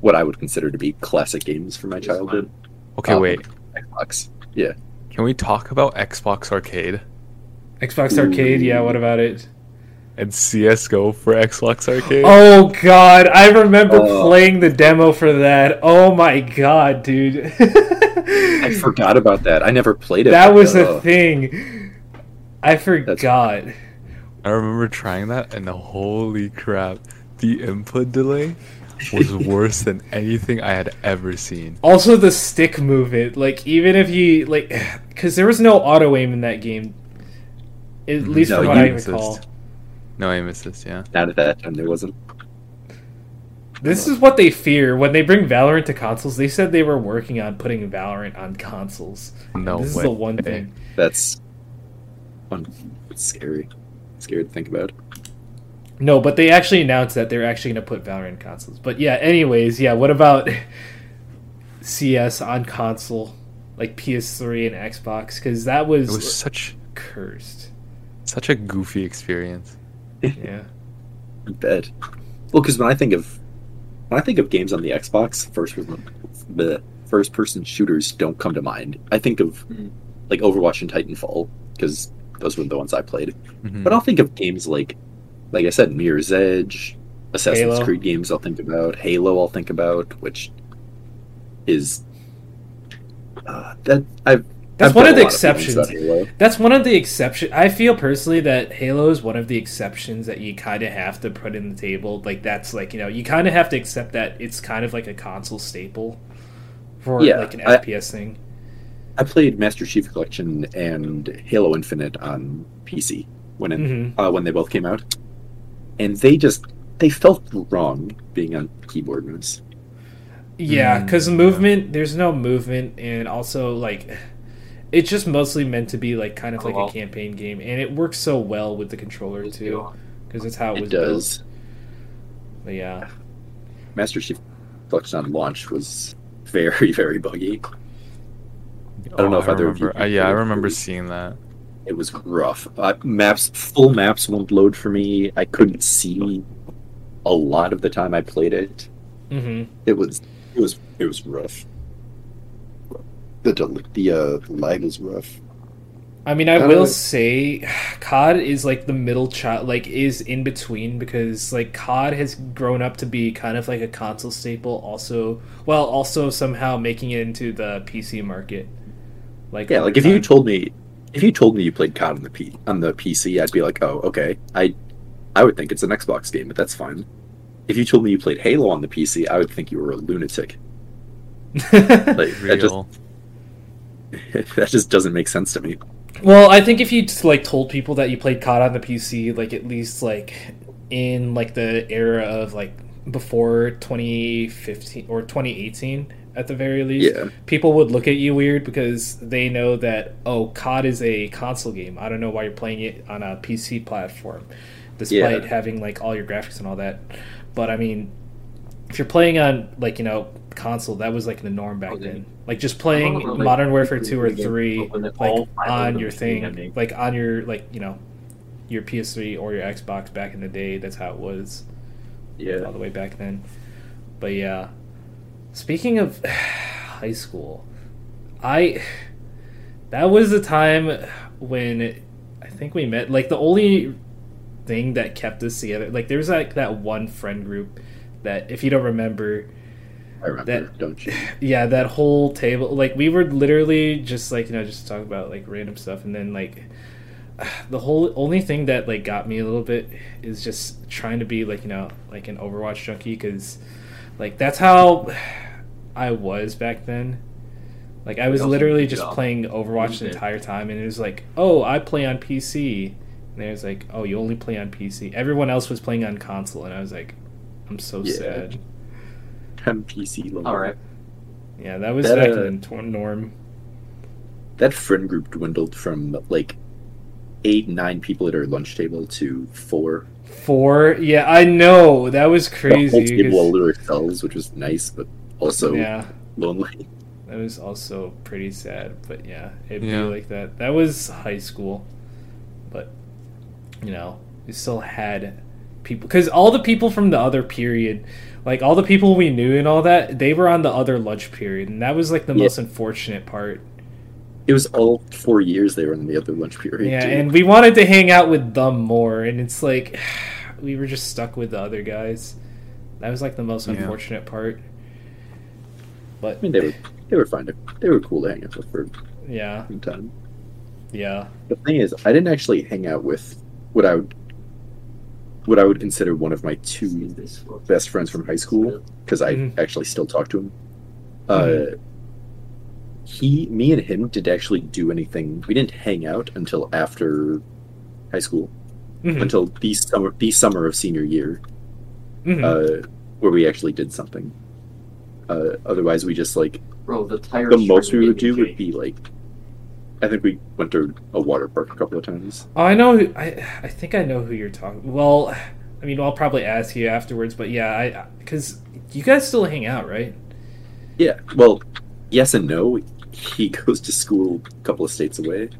what I would consider to be classic games from my childhood. okay, Um, wait. Xbox. Yeah. Can we talk about Xbox Arcade Xbox Arcade. Yeah. What about it? and CS:GO for Xbox Arcade? Oh God, I remember Oh. playing the demo for that. Oh my God, dude. I forgot about that. I never played it. that was the thing. I forgot. I remember trying that, and holy crap, the input delay was worse than anything I had ever seen. Also, the stick movement, like even if you like, because there was no auto aim in that game, at Mhm. least No, from what you I assist. recall. No aim assist, yeah. Not at that time there wasn't. This is what they fear when they bring Valorant to consoles. They said they were working on putting Valorant on consoles. No this way. is the one thing. That's fun. It's scary. Scary to think about. No, but they actually announced that they're actually going to put Valorant consoles. But yeah, anyways, yeah. What about CS on console, like PS3 and Xbox? Because that was, It was such cursed. such a goofy experience. Yeah. I bet. Well, because when I think of when I think of games on the Xbox, first the first person shooters don't come to mind. I think of Mhm. like Overwatch and Titanfall because those were the ones I played. Mhm. But I'll think of games like, like I said, Mirror's Edge, Assassin's Halo. Creed games. I'll think about Halo. I'll think about which is uh, that I've. That's I've one of the exceptions. Halo. That's one of the exceptions. I feel personally that Halo is one of the exceptions that you kind of have to put in the table. Like that's like you know you kind of have to accept that it's kind of like a console staple for Yeah, like an I- FPS thing. I played Master Chief Collection and Halo Infinite on PC when it, hmm uh, when they both came out, and they just they felt wrong being on keyboard moves. Yeah, Mm, because yeah. movement, there's no movement, and also like it's just mostly meant to be like kind of Oh, like well. a campaign game, and it works so well with the controller too, because it's how it, It was does. built. But yeah, Master Chief Collection on launch was very very buggy. I don't know if either of you. Uh, yeah, I remember it. seeing that. It was rough. Uh, maps, full maps won't load for me. I couldn't see a lot of the time I played it. hmm It was it was it was rough. The del- the uh, lag was rough. I mean, I Uh, will say, COD is like the middle child, like is in between because like COD has grown up to be kind of like a console staple, also while also somehow making it into the PC market. Like Yeah, like if you told me if you told me you played COD on the P on the PC, I'd be like, oh, okay. I I would think it's an Xbox game, but that's fine. If you told me you played Halo on the PC, I would think you were a lunatic. Like that just Real. that just doesn't make sense to me. Well, I think if you like told people that you played COD on the PC, like at least like in like the era of like before 2015 or 2018 at the very least, Yeah. people would look at you weird because they know that oh, COD is a console game. I don't know why you're playing it on a PC platform, despite Yeah. having like all your graphics and all that. But I mean, if you're playing on like you know console, that was like the norm back Okay. then. Like just playing Oh, like, Modern Warfare two or three, like all five of on your thing, like on your like you know your PS3 or your Xbox back in the day. That's how it was Yeah, all the way back then. But yeah, speaking of high school, I that was the time when I think we met. Like the only thing that kept us together, like there was like that one friend group that, if you don't remember, I remember, That- don't you? yeah, that whole table, like we were literally just like you know just talking about like random stuff, and then like the whole only thing that like got me a little bit is just trying to be like you know like an Overwatch junkie because like that's how I was back then. Like I was literally just job. playing Overwatch the entire time, and it was like, oh, I play on PC, and it was like, oh, you only play on PC. Everyone else was playing on console, and I was like, I'm so Yeah. sad. I'm PC level. All right. Yeah, that was That, back uh, in the norm. That friend group dwindled from like eight, nine people at our lunch table to four. Four, yeah, I know that was crazy. The crazy. whole table 'cause- all to ourselves, which was nice, but also yeah, lonely. that was also pretty sad. But yeah, it'd Yeah. be like that. That was high school, but you know, we still had people because all the people from the other period, like all the people we knew and all that, they were on the other lunch period, and that was like the Yeah. most unfortunate part. It was all four years they were in the other lunch period. Yeah, too. and we wanted to hang out with them more, and it's like we were just stuck with the other guys. That was like the most Yeah. unfortunate part. But I mean, they were they were fine. To, they were cool to hang out with for yeah, some time. yeah, The thing is, I didn't actually hang out with what I would what I would consider one of my two best friends from high school because I Mhm. actually still talk to him. Uh, Mhm. He, me, and him did actually do anything. We didn't hang out until after high school, Mhm, until the summer, the summer of senior year, mhm. uh, where we actually did something. Uh, otherwise, we just like Bro, the tire. the most we would do me would be like. I think we went to a water park a couple of times. Oh, I know. Who, I I think I know who you're talking. Well, I mean, I'll probably ask you afterwards, but yeah, I because you guys still hang out, right? Yeah, well, yes and no. He goes to school a couple of states away,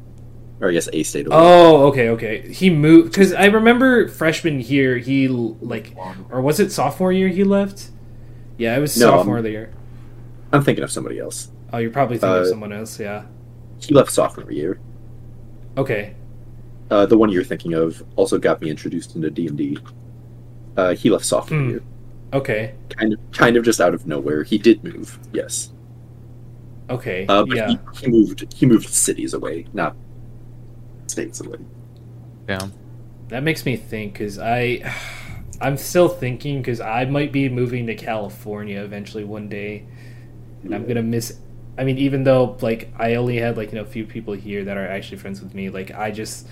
or I guess a state away. Oh, okay, okay. He moved because I remember freshman year he like, or was it sophomore year he left? Yeah, it was No, sophomore um, year. I'm thinking of somebody else. Oh, you're probably thinking of uh, someone else. Yeah. He left sophomore year. Okay. Uh, the one you're thinking of also got me introduced into D and D. Uh, he left sophomore Hmm. year, Okay. kind of, kind of just out of nowhere. He did move, yes, Okay. uh, but yeah. he, he moved. He moved cities away, not states away. Yeah. That makes me think because I, I'm still thinking because I might be moving to California eventually one day, and I'm gonna miss. I mean, even though like I only had like you know a few people here that are actually friends with me, like I just,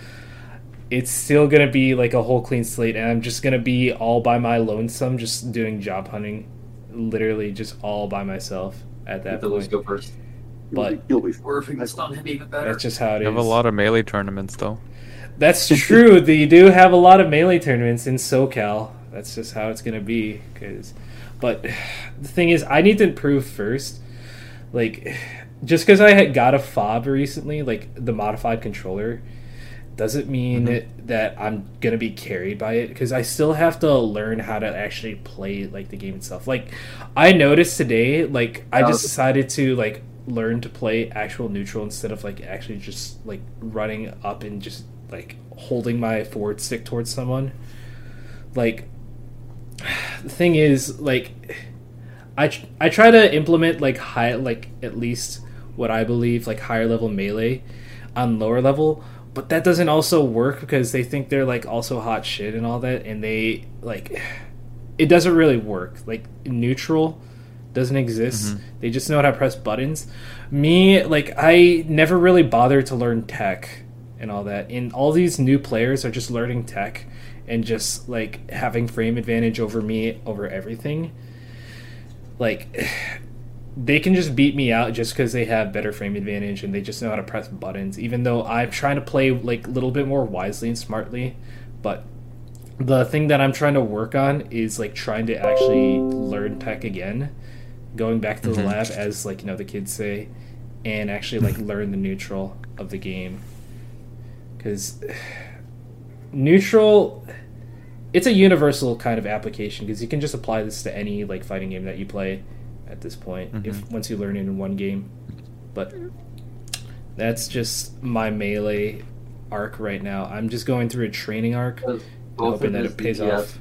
it's still gonna be like a whole clean slate, and I'm just gonna be all by my lonesome, just doing job hunting, literally just all by myself at that Let the Lewis point. go first. But You'll be Or if stun him even better. that's just how it is. You have a lot of melee tournaments though. That's true. that you do have a lot of melee tournaments in SoCal. That's just how it's gonna be. Cause, but the thing is, I need to improve first. Like, just because I had got a phob recently, like the modified controller, doesn't mean mm-hmm. that I'm gonna be carried by it. Because I still have to learn how to actually play like the game itself. Like, I noticed today, like I oh. just decided to like learn to play actual neutral instead of like actually just like running up and just like holding my forward stick towards someone. Like the thing is like I I try to implement like high like at least what I believe like higher level melee on lower level, but that doesn't also work because they think they're like also hot shit and all that and they like it doesn't really work. Like neutral doesn't exist. Mm-hmm. They just know how to press buttons. Me, like I never really bothered to learn tech and all that. And all these new players are just learning tech and just like having frame advantage over me over everything. Like they can just beat me out just because they have better frame advantage and they just know how to press buttons. Even though I'm trying to play like a little bit more wisely and smartly, but the thing that I'm trying to work on is like trying to actually learn tech again, going back to the Mhm. lab as like you know the kids say, and actually like learn the neutral of the game, because neutral, it's a universal kind of application because you can just apply this to any like fighting game that you play at this point if mm-hmm. once you learn it in one game, but that's just my melee arc right now. I'm just going through a training arc hoping that it pays DPS. off.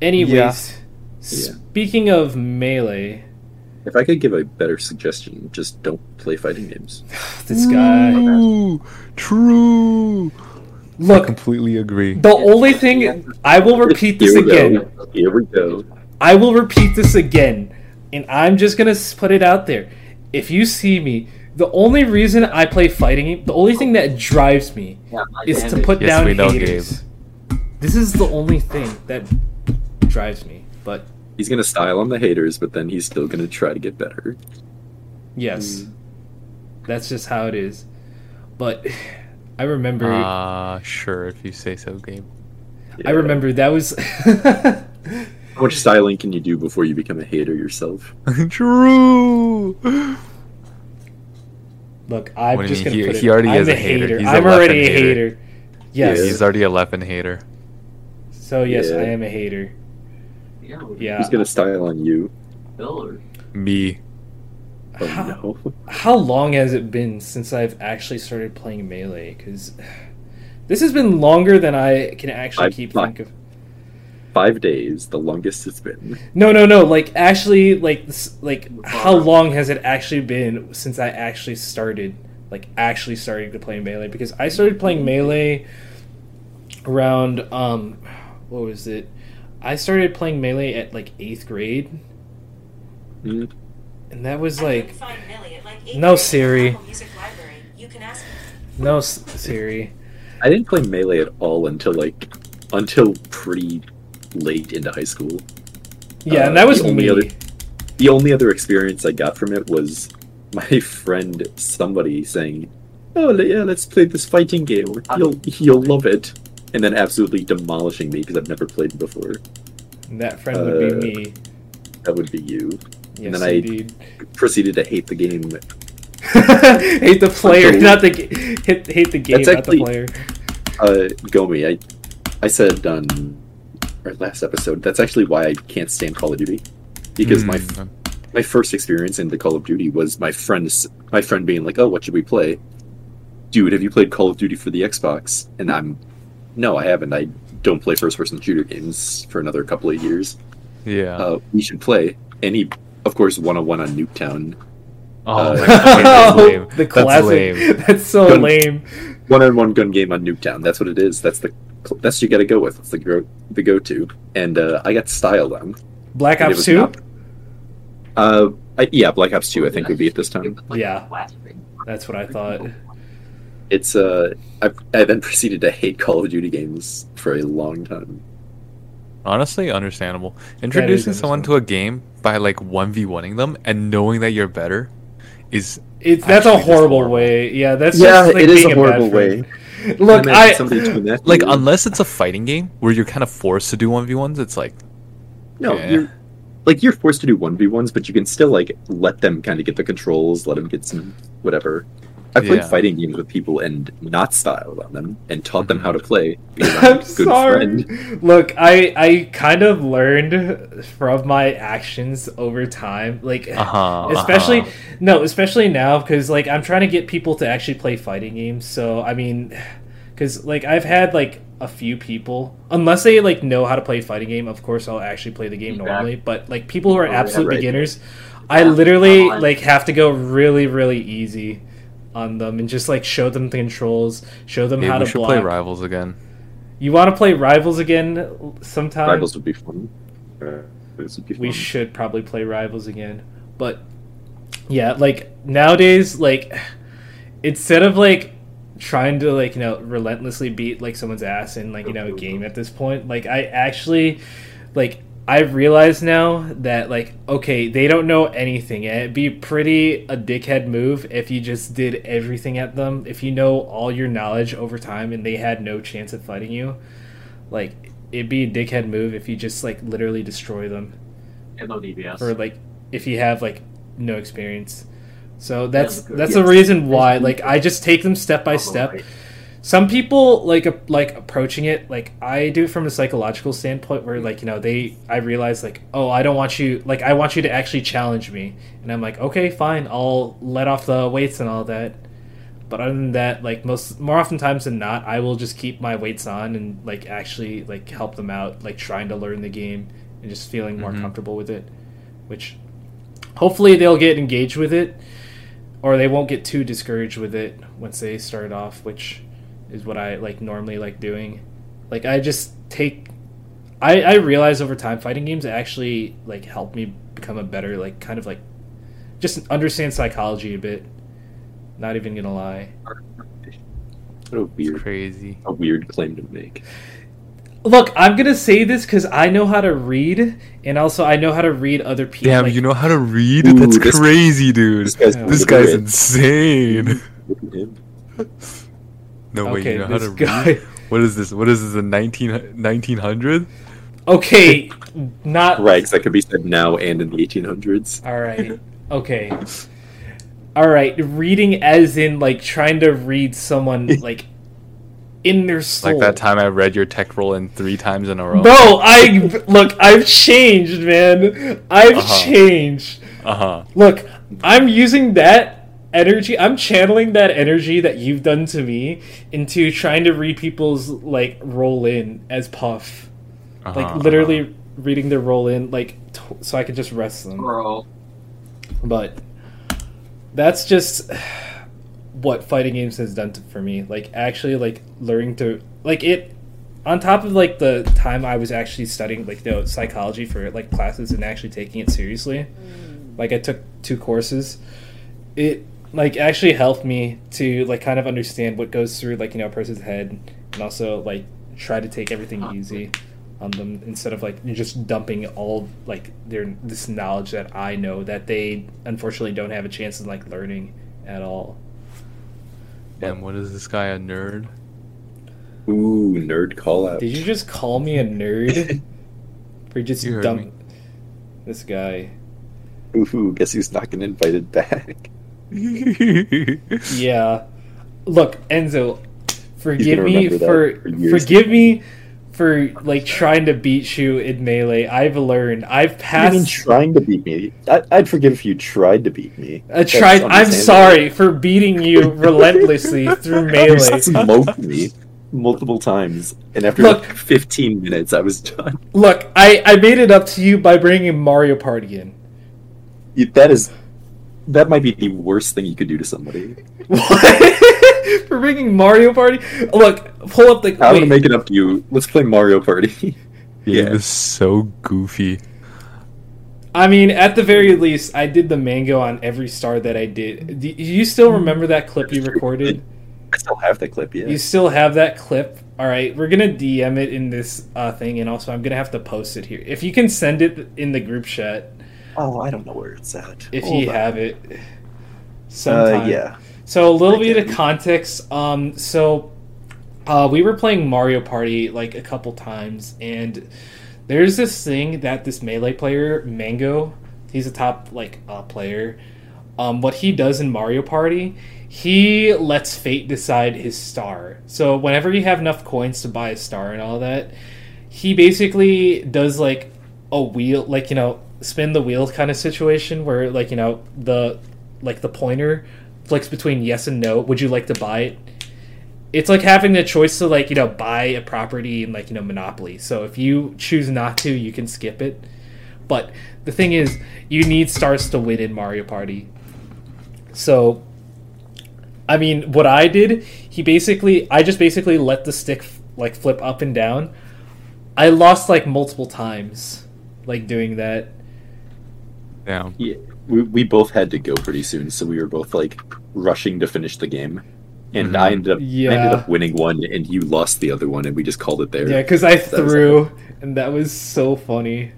Anyways, Yeah. speaking of melee, If I could give a better suggestion, just don't play fighting games. this guy. True. True. I Look, completely agree. the only thing I will repeat this Here again. go. Here we go. I will repeat this again, and I'm just gonna put it out there. If you see me, the only reason I play fighting the only thing that drives me, Yeah, is to put Yes, down we know, haters. This is the only thing that drives me. But He's gonna style on the haters, but then he's still gonna try to get better. yes, that's just how it is. But I remember. Uh, sure, if you say so, Gabe. I remember that was. How much styling can you do before you become a hater yourself? True. Look, I'm What just gonna He- put it. already I'm is a a hater. hater. He's a I'm left already a hater. hater. Yes. He's already a left and hater. So yes, Yeah. I am a hater. Yeah, Yeah. Who's gonna style on you? Bill or Me. Oh How, no. how long has it been since I've actually started playing melee? Because this has been longer than I can actually I've keep not- think of. Five days, the longest it's been. No, no, no. Like actually, like this, like how long has it actually been since I actually started, like actually started to play melee? Because I started playing melee around um, what was it? I started playing melee at like eighth grade, Mm, and that was like find Millie at, like, No, grade in the Siri. Apple Music Library. You can ask no Siri. I didn't play melee at all until like until pretty late into high school. Yeah, Uh, and that was the only me. other- The only other experience I got from it was my friend somebody saying, "Oh yeah, let's play this fighting game. You'll you'll love it," and then absolutely demolishing me because I've never played it before. And that friend would Uh, be me. That would be you. Yes, then I- indeed. Proceeded to hate the game. hate the player, Until- not the hate, hate the game, That's not actually- the player. Uh, Gomi, I I said on our last episode that's actually why I can't stand Call of Duty because my Mm, my first experience into Call of Duty was my friends my friend being like, "Oh, what should we play?" Dude, have you played Call of Duty for the Xbox? And I'm, no, I haven't. I don't play first-person shooter games for another couple of years. yeah. Uh, we should play. And he, of course, one-on-one on Nuketown. oh uh, my god, that's lame. the That's classic. lame. That's, so Gun- lame. One-on-one gun game on Nuketown. That's what it is. That's the that's what you got to go with. That's the go the go-to. And uh, I got styled them. Black Ops Two. not- Uh, I, yeah, Black Ops Two. I think would be at this time. Yeah. That's what I thought. It's uh, I, I then proceeded to hate Call of Duty games for a long time. Honestly, understandable. Introducing someone to a game by like one v oneing them and knowing that you're better is It's that's a horrible horrible. way. Yeah, that's Yeah, just like it is being a horrible friend. way. Look, And then I somebody to connect like unless it's a fighting game where you're kind of forced to do one v ones. It's like no, Yeah. you're like you're forced to do one v ones, but you can still like let them kind of get the controls, let them get some whatever. I played Yeah. fighting games with people and not styled on them and taught them how to play. I'm I'm good sorry. friend. Look, I I kind of learned from my actions over time. Like uh-huh, especially uh-huh. no especially now because like i'm trying to get people to actually play fighting games so i mean because like i've had like a few people unless they like know how to play a fighting game of course i'll actually play the game Feedback. normally but like people who are Oh, yeah, absolute right. beginners i literally like have to go really really easy on them and just like show them the controls show them Yeah, how we to should block play rivals again. you want to play rivals again sometime Rivals would be fun. Uh, would be fun. we should probably play rivals again but yeah like nowadays like instead of like trying to like you know relentlessly beat like someone's ass in like you know a game at this point like i actually like i've realized now that like okay they don't know anything and it'd be pretty a dickhead move if you just did everything at them if you know all your knowledge over time and they had no chance of fighting you like it'd be a dickhead move if you just like literally destroy them And no DPS. or like if you have like no experience. So that's good. that's the reason why like I just take them step by step. Some people like a- like approaching it like I do it from a psychological standpoint where like you know they I realize like oh I don't want you like I want you to actually challenge me and I'm like okay fine I'll let off the weights and all that. But other than that, like most more often times than not, I will just keep my weights on and like actually like help them out, like trying to learn the game and just feeling more Mhm. comfortable with it. Which hopefully they'll get engaged with it, or they won't get too discouraged with it once they start off, which is what I like normally like doing. Like I just take I, I realize over time fighting games actually like help me become a better like kind of like just understand psychology a bit. Not even gonna lie. What a weird, Crazy. a weird claim to make. Look, I'm gonna say this because I know how to read, and also I know how to read other people. Damn, like- you know how to read? Ooh, That's this- crazy, dude. This guy's, This guy's insane. Look at him. No way, Okay, you know how to guy- read? What is this? What is this? A 19, 1900? Okay, not Right, 'cause that could be said now and in the 1800s. All right. Okay. All right. Reading as in like trying to read someone like in their soul. Like that time I read your tech roll in three times in a row. Bro, I look. I've changed, man. I've Uh-huh. changed. Uh huh. Look, I'm using that energy. I'm channeling that energy that you've done to me into trying to read people's like roll in as Puff. Uh-huh, Like literally reading their roll in, like t- so I could just rest them. Bro. But that's just what fighting games has done to, for me. Like actually, like learning to like it. On top of like the time I was actually studying like the psychology for like classes and actually taking it seriously, like I took two courses. It like actually helped me to like kind of understand what goes through like you know a person's head and also like try to take everything easy on them instead of like just dumping all like their this knowledge that I know that they unfortunately don't have a chance of like learning at all. Damn, what is this guy, a nerd? Ooh, nerd call out. Did you just call me a nerd for just You dump me. this guy? Ooh, guess who's not getting invited back? Yeah. Look, Enzo, forgive me for, for forgive me for like trying to beat you in melee. I've learned. I've I mean, passed. trying to beat me. I, I'd forgive if you tried to beat me. I tried. I'm sorry for beating you relentlessly through You melee. smoked me multiple times, and after Look. like 15 minutes, I was done. Look, I I made it up to you by bringing Mario Party in. That is, that might be the worst thing you could do to somebody. What? for bringing Mario Party? Look, pull up the. I'm gonna make it up to you. Let's play Mario Party. Game Yeah. is so goofy. I mean, at the very least, I did the mango on every star that I did. Do you still remember that clip you recorded? I still have that clip. Yeah. You still have that clip? All right, we're gonna DM it in this uh, thing, and also I'm gonna have to post it here. If you can send it in the group chat, Oh, I don't know where it's at. if Hold you on. have it. Uh, yeah. So a little bit of context. Um, so uh, we were playing Mario Party like a couple times, and there's this thing that this melee player Mango, he's a top like uh, player. Um, what he does in Mario Party, he lets fate decide his star. So whenever you have enough coins to buy a star and all that, he basically does like a wheel, like you know, spin the wheel kind of situation where like you know the like the pointer flicks between yes and no. Would you like to buy it? It's like having the choice to like you know buy a property in like you know Monopoly. So if you choose not to, you can skip it. But the thing is, you need stars to win in Mario Party. So, I mean, what I did, he basically, I just basically let the stick like flip up and down. I lost like multiple times, like doing that. Damn. Yeah, we, we both had to go pretty soon, so we were both like rushing to finish the game. And Mhm. I ended up I ended up winning one, and you lost the other one, and we just called it there. Yeah, because I was threw, and that was so funny.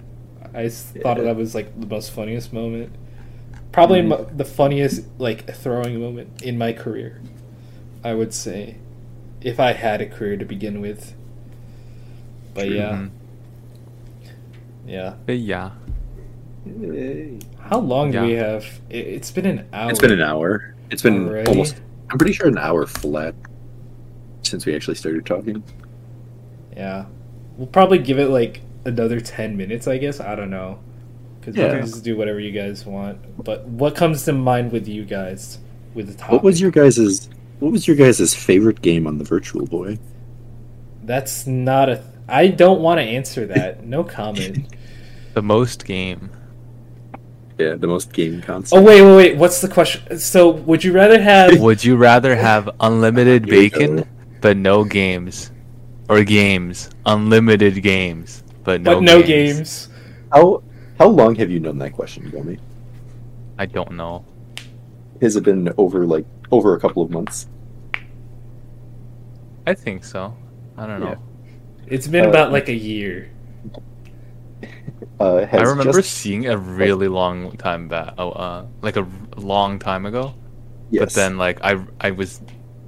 I s- thought that was like the most funniest moment. Probably mo- the funniest like throwing moment in my career. I would say, if I had a career to begin with. But True. yeah, Mhm. yeah. But yeah. How long do we have? It, it's been an hour. It's been an hour. It's been Already? almost. I'm pretty sure an hour flat since we actually started talking. Yeah, we'll probably give it like another ten minutes. I guess I don't know, because we Yeah. can just do whatever you guys want. But what comes to mind with you guys with the topic? What was your guys's What was your guys's favorite game on the Virtual Boy? That's not a. I don't want to answer that. No comment. The most game. Yeah, the most game console. Oh wait, wait, wait. What's the question? So, would you rather have? Would you rather have unlimited bacon but no games, or games unlimited games but no but no games? games. How how long have you known that question, Gomi? I don't know. Has it been over like over a couple of months? I think so. I don't know. It's been Uh, about like a year. Uh, has I remember just- seeing a really long time back. Oh, uh, like a long time ago. yes. But then, like, I I was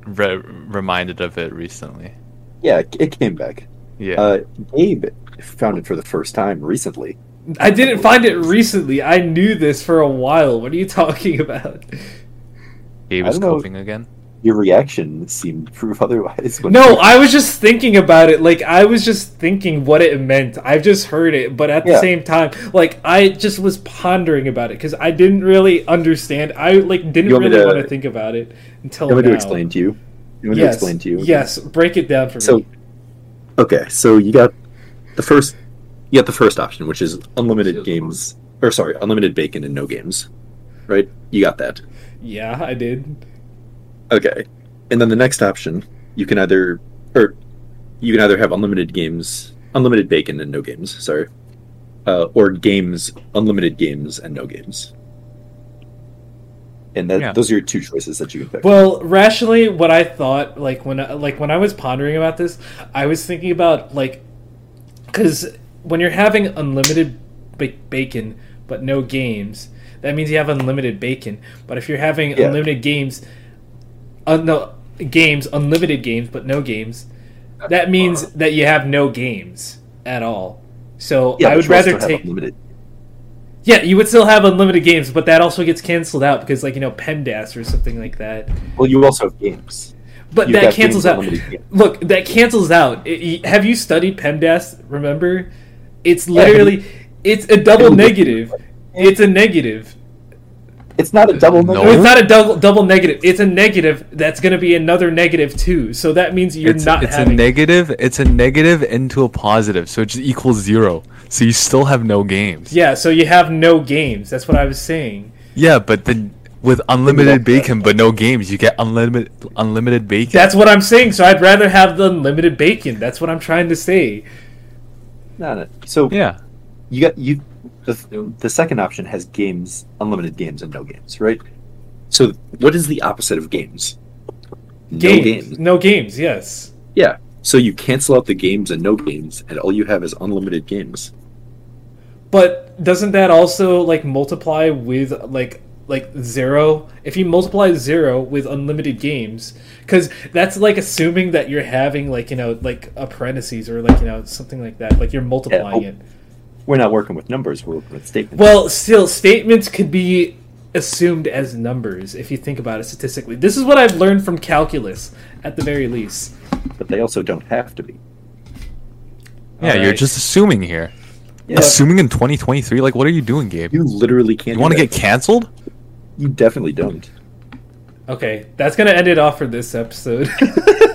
re- reminded of it recently. yeah, it- it came back. Yeah. Uh, Gabe found it for the first time recently. I didn't find it recently. I knew this for a while. What are you talking about? Gabe I was know. coping again. Your reaction seemed proof otherwise. when- No, I was just thinking about it. Like I was just thinking what it meant. I've just heard it, but at the Yeah. same time, like I just was pondering about it because I didn't really understand. I like didn't want really to- want to think about it until You want me now. to explain to you? You want me yes, to explain to you? Yes, break it down for So, me. okay, so you got the first, you got the first option, which is unlimited games, or sorry, unlimited bacon and no games, right? You got that. Yeah, I did. Okay, and then the next option, you can either, or you can either have unlimited games, unlimited bacon and no games, sorry, uh, or games, unlimited games and no games. And that, Yeah. those are your two choices that you can pick. Well, rationally, what I thought, like when I, like when I was pondering about this, I was thinking about like, because when you're having unlimited ba- bacon but no games, that means you have unlimited bacon. But if you're having Yeah. unlimited games, uh, no games, unlimited games but no games, that means that you have no games at all. So yeah, I would rather take. unlimited. Yeah, you would still have unlimited games, but that also gets canceled out because, like you know, PEMDAS or something like that. Well, you also have games. But You that cancels out. Look, that cancels out. It- have you studied PEMDAS? Remember, it's Yeah, literally it's a double negative. It's a negative. It's not a double No. No, negative. it's not a double double negative. It's a negative. That's going to be another negative too. So that means you're it's not it's having. a negative. It's a negative into a positive, so it just equals zero. So you still have no games. yeah, so you have no games. That's what I was saying. Yeah, but then with unlimited bacon but no games, you get unlimited unlimited bacon. That's what I'm saying. So I'd rather have the unlimited bacon. That's what I'm trying to say. No, no. So yeah. you got you. The, the second option has games, unlimited games, and no games, right? So what is the opposite of games? No Games. games. No games. Yes. Yeah. So you cancel out the games and no games, and all you have is unlimited games. But doesn't that also like multiply with like like zero? If you multiply zero with unlimited games, because that's like assuming that you're having like you know like apprentices or like you know something like that. Like you're oh, multiplying oh. it. We're not working with numbers. We're working with statements. Well, still, statements could be assumed as numbers if you think about it statistically. This is what I've learned from calculus, at the very least. but they also don't have to be. Yeah, you're just assuming here. Yeah. Assuming in 2023, like what are you doing, Gabe? You literally can't. You want to get canceled? You definitely don't. Okay, that's gonna end it off for this episode.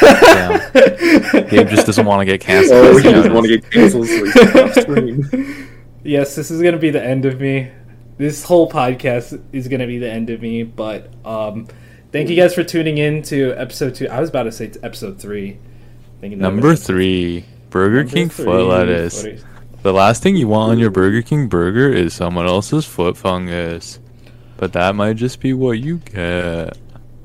Damn. Gabe just doesn't want to get canceled. Oh, he doesn't want to get canceled, so he's off screen. yes, this is gonna be the end of me. This whole podcast is gonna be the end of me. But um, thank you guys for tuning in to episode two. I was about to say episode three. Number was- three, Burger Number King three, foot lettuce. what is- The last thing you want on your Burger King burger is someone else's foot fungus. But that might just be what you get.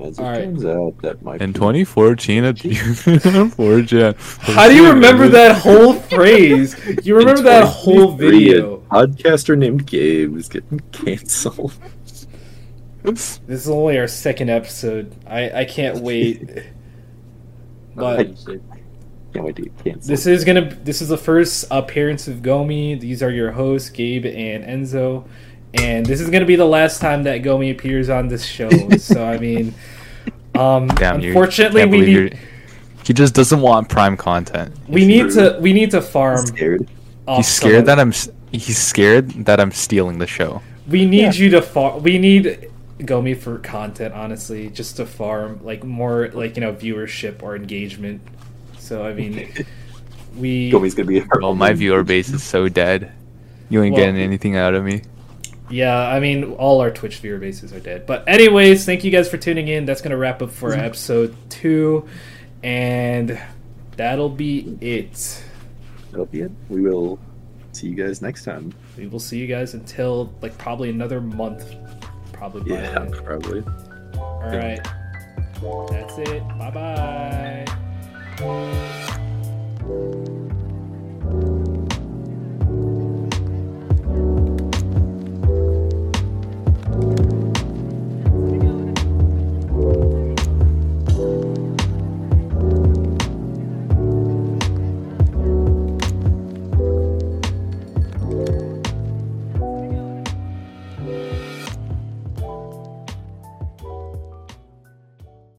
As it All right. turns out, that might In be- 2014, at 4chan. How do you remember that whole phrase? You remember that whole video? A podcaster named Gabe is getting canceled. This is only our second episode. I, I can't wait. But Can't wait to get canceled. This is gonna. This is the first appearance of Gomi. These are your hosts, Gabe and Enzo, and this is gonna be the last time that Gomi appears on this show. so I mean, um, Damn, you unfortunately, we need He just doesn't want prime content. we need true. to we need to I'm farm. scared. He's scared that I'm. He's scared that I'm stealing the show. We need Yeah. you to farm. We need Gomi for content, honestly, just to farm like more like you know viewership or engagement. So I mean, we Gomi's gonna be. our Well, my viewer base is so dead. You ain't Well- getting anything out of me. Yeah, I mean, all our Twitch viewer bases are dead. But anyways, thank you guys for tuning in. That's gonna wrap up for mm-hmm. episode two, and that'll be it. That'll be it. We will see you guys next time. We will see you guys until like probably another month, probably by Yeah, then. probably. All right, that's it. Bye bye.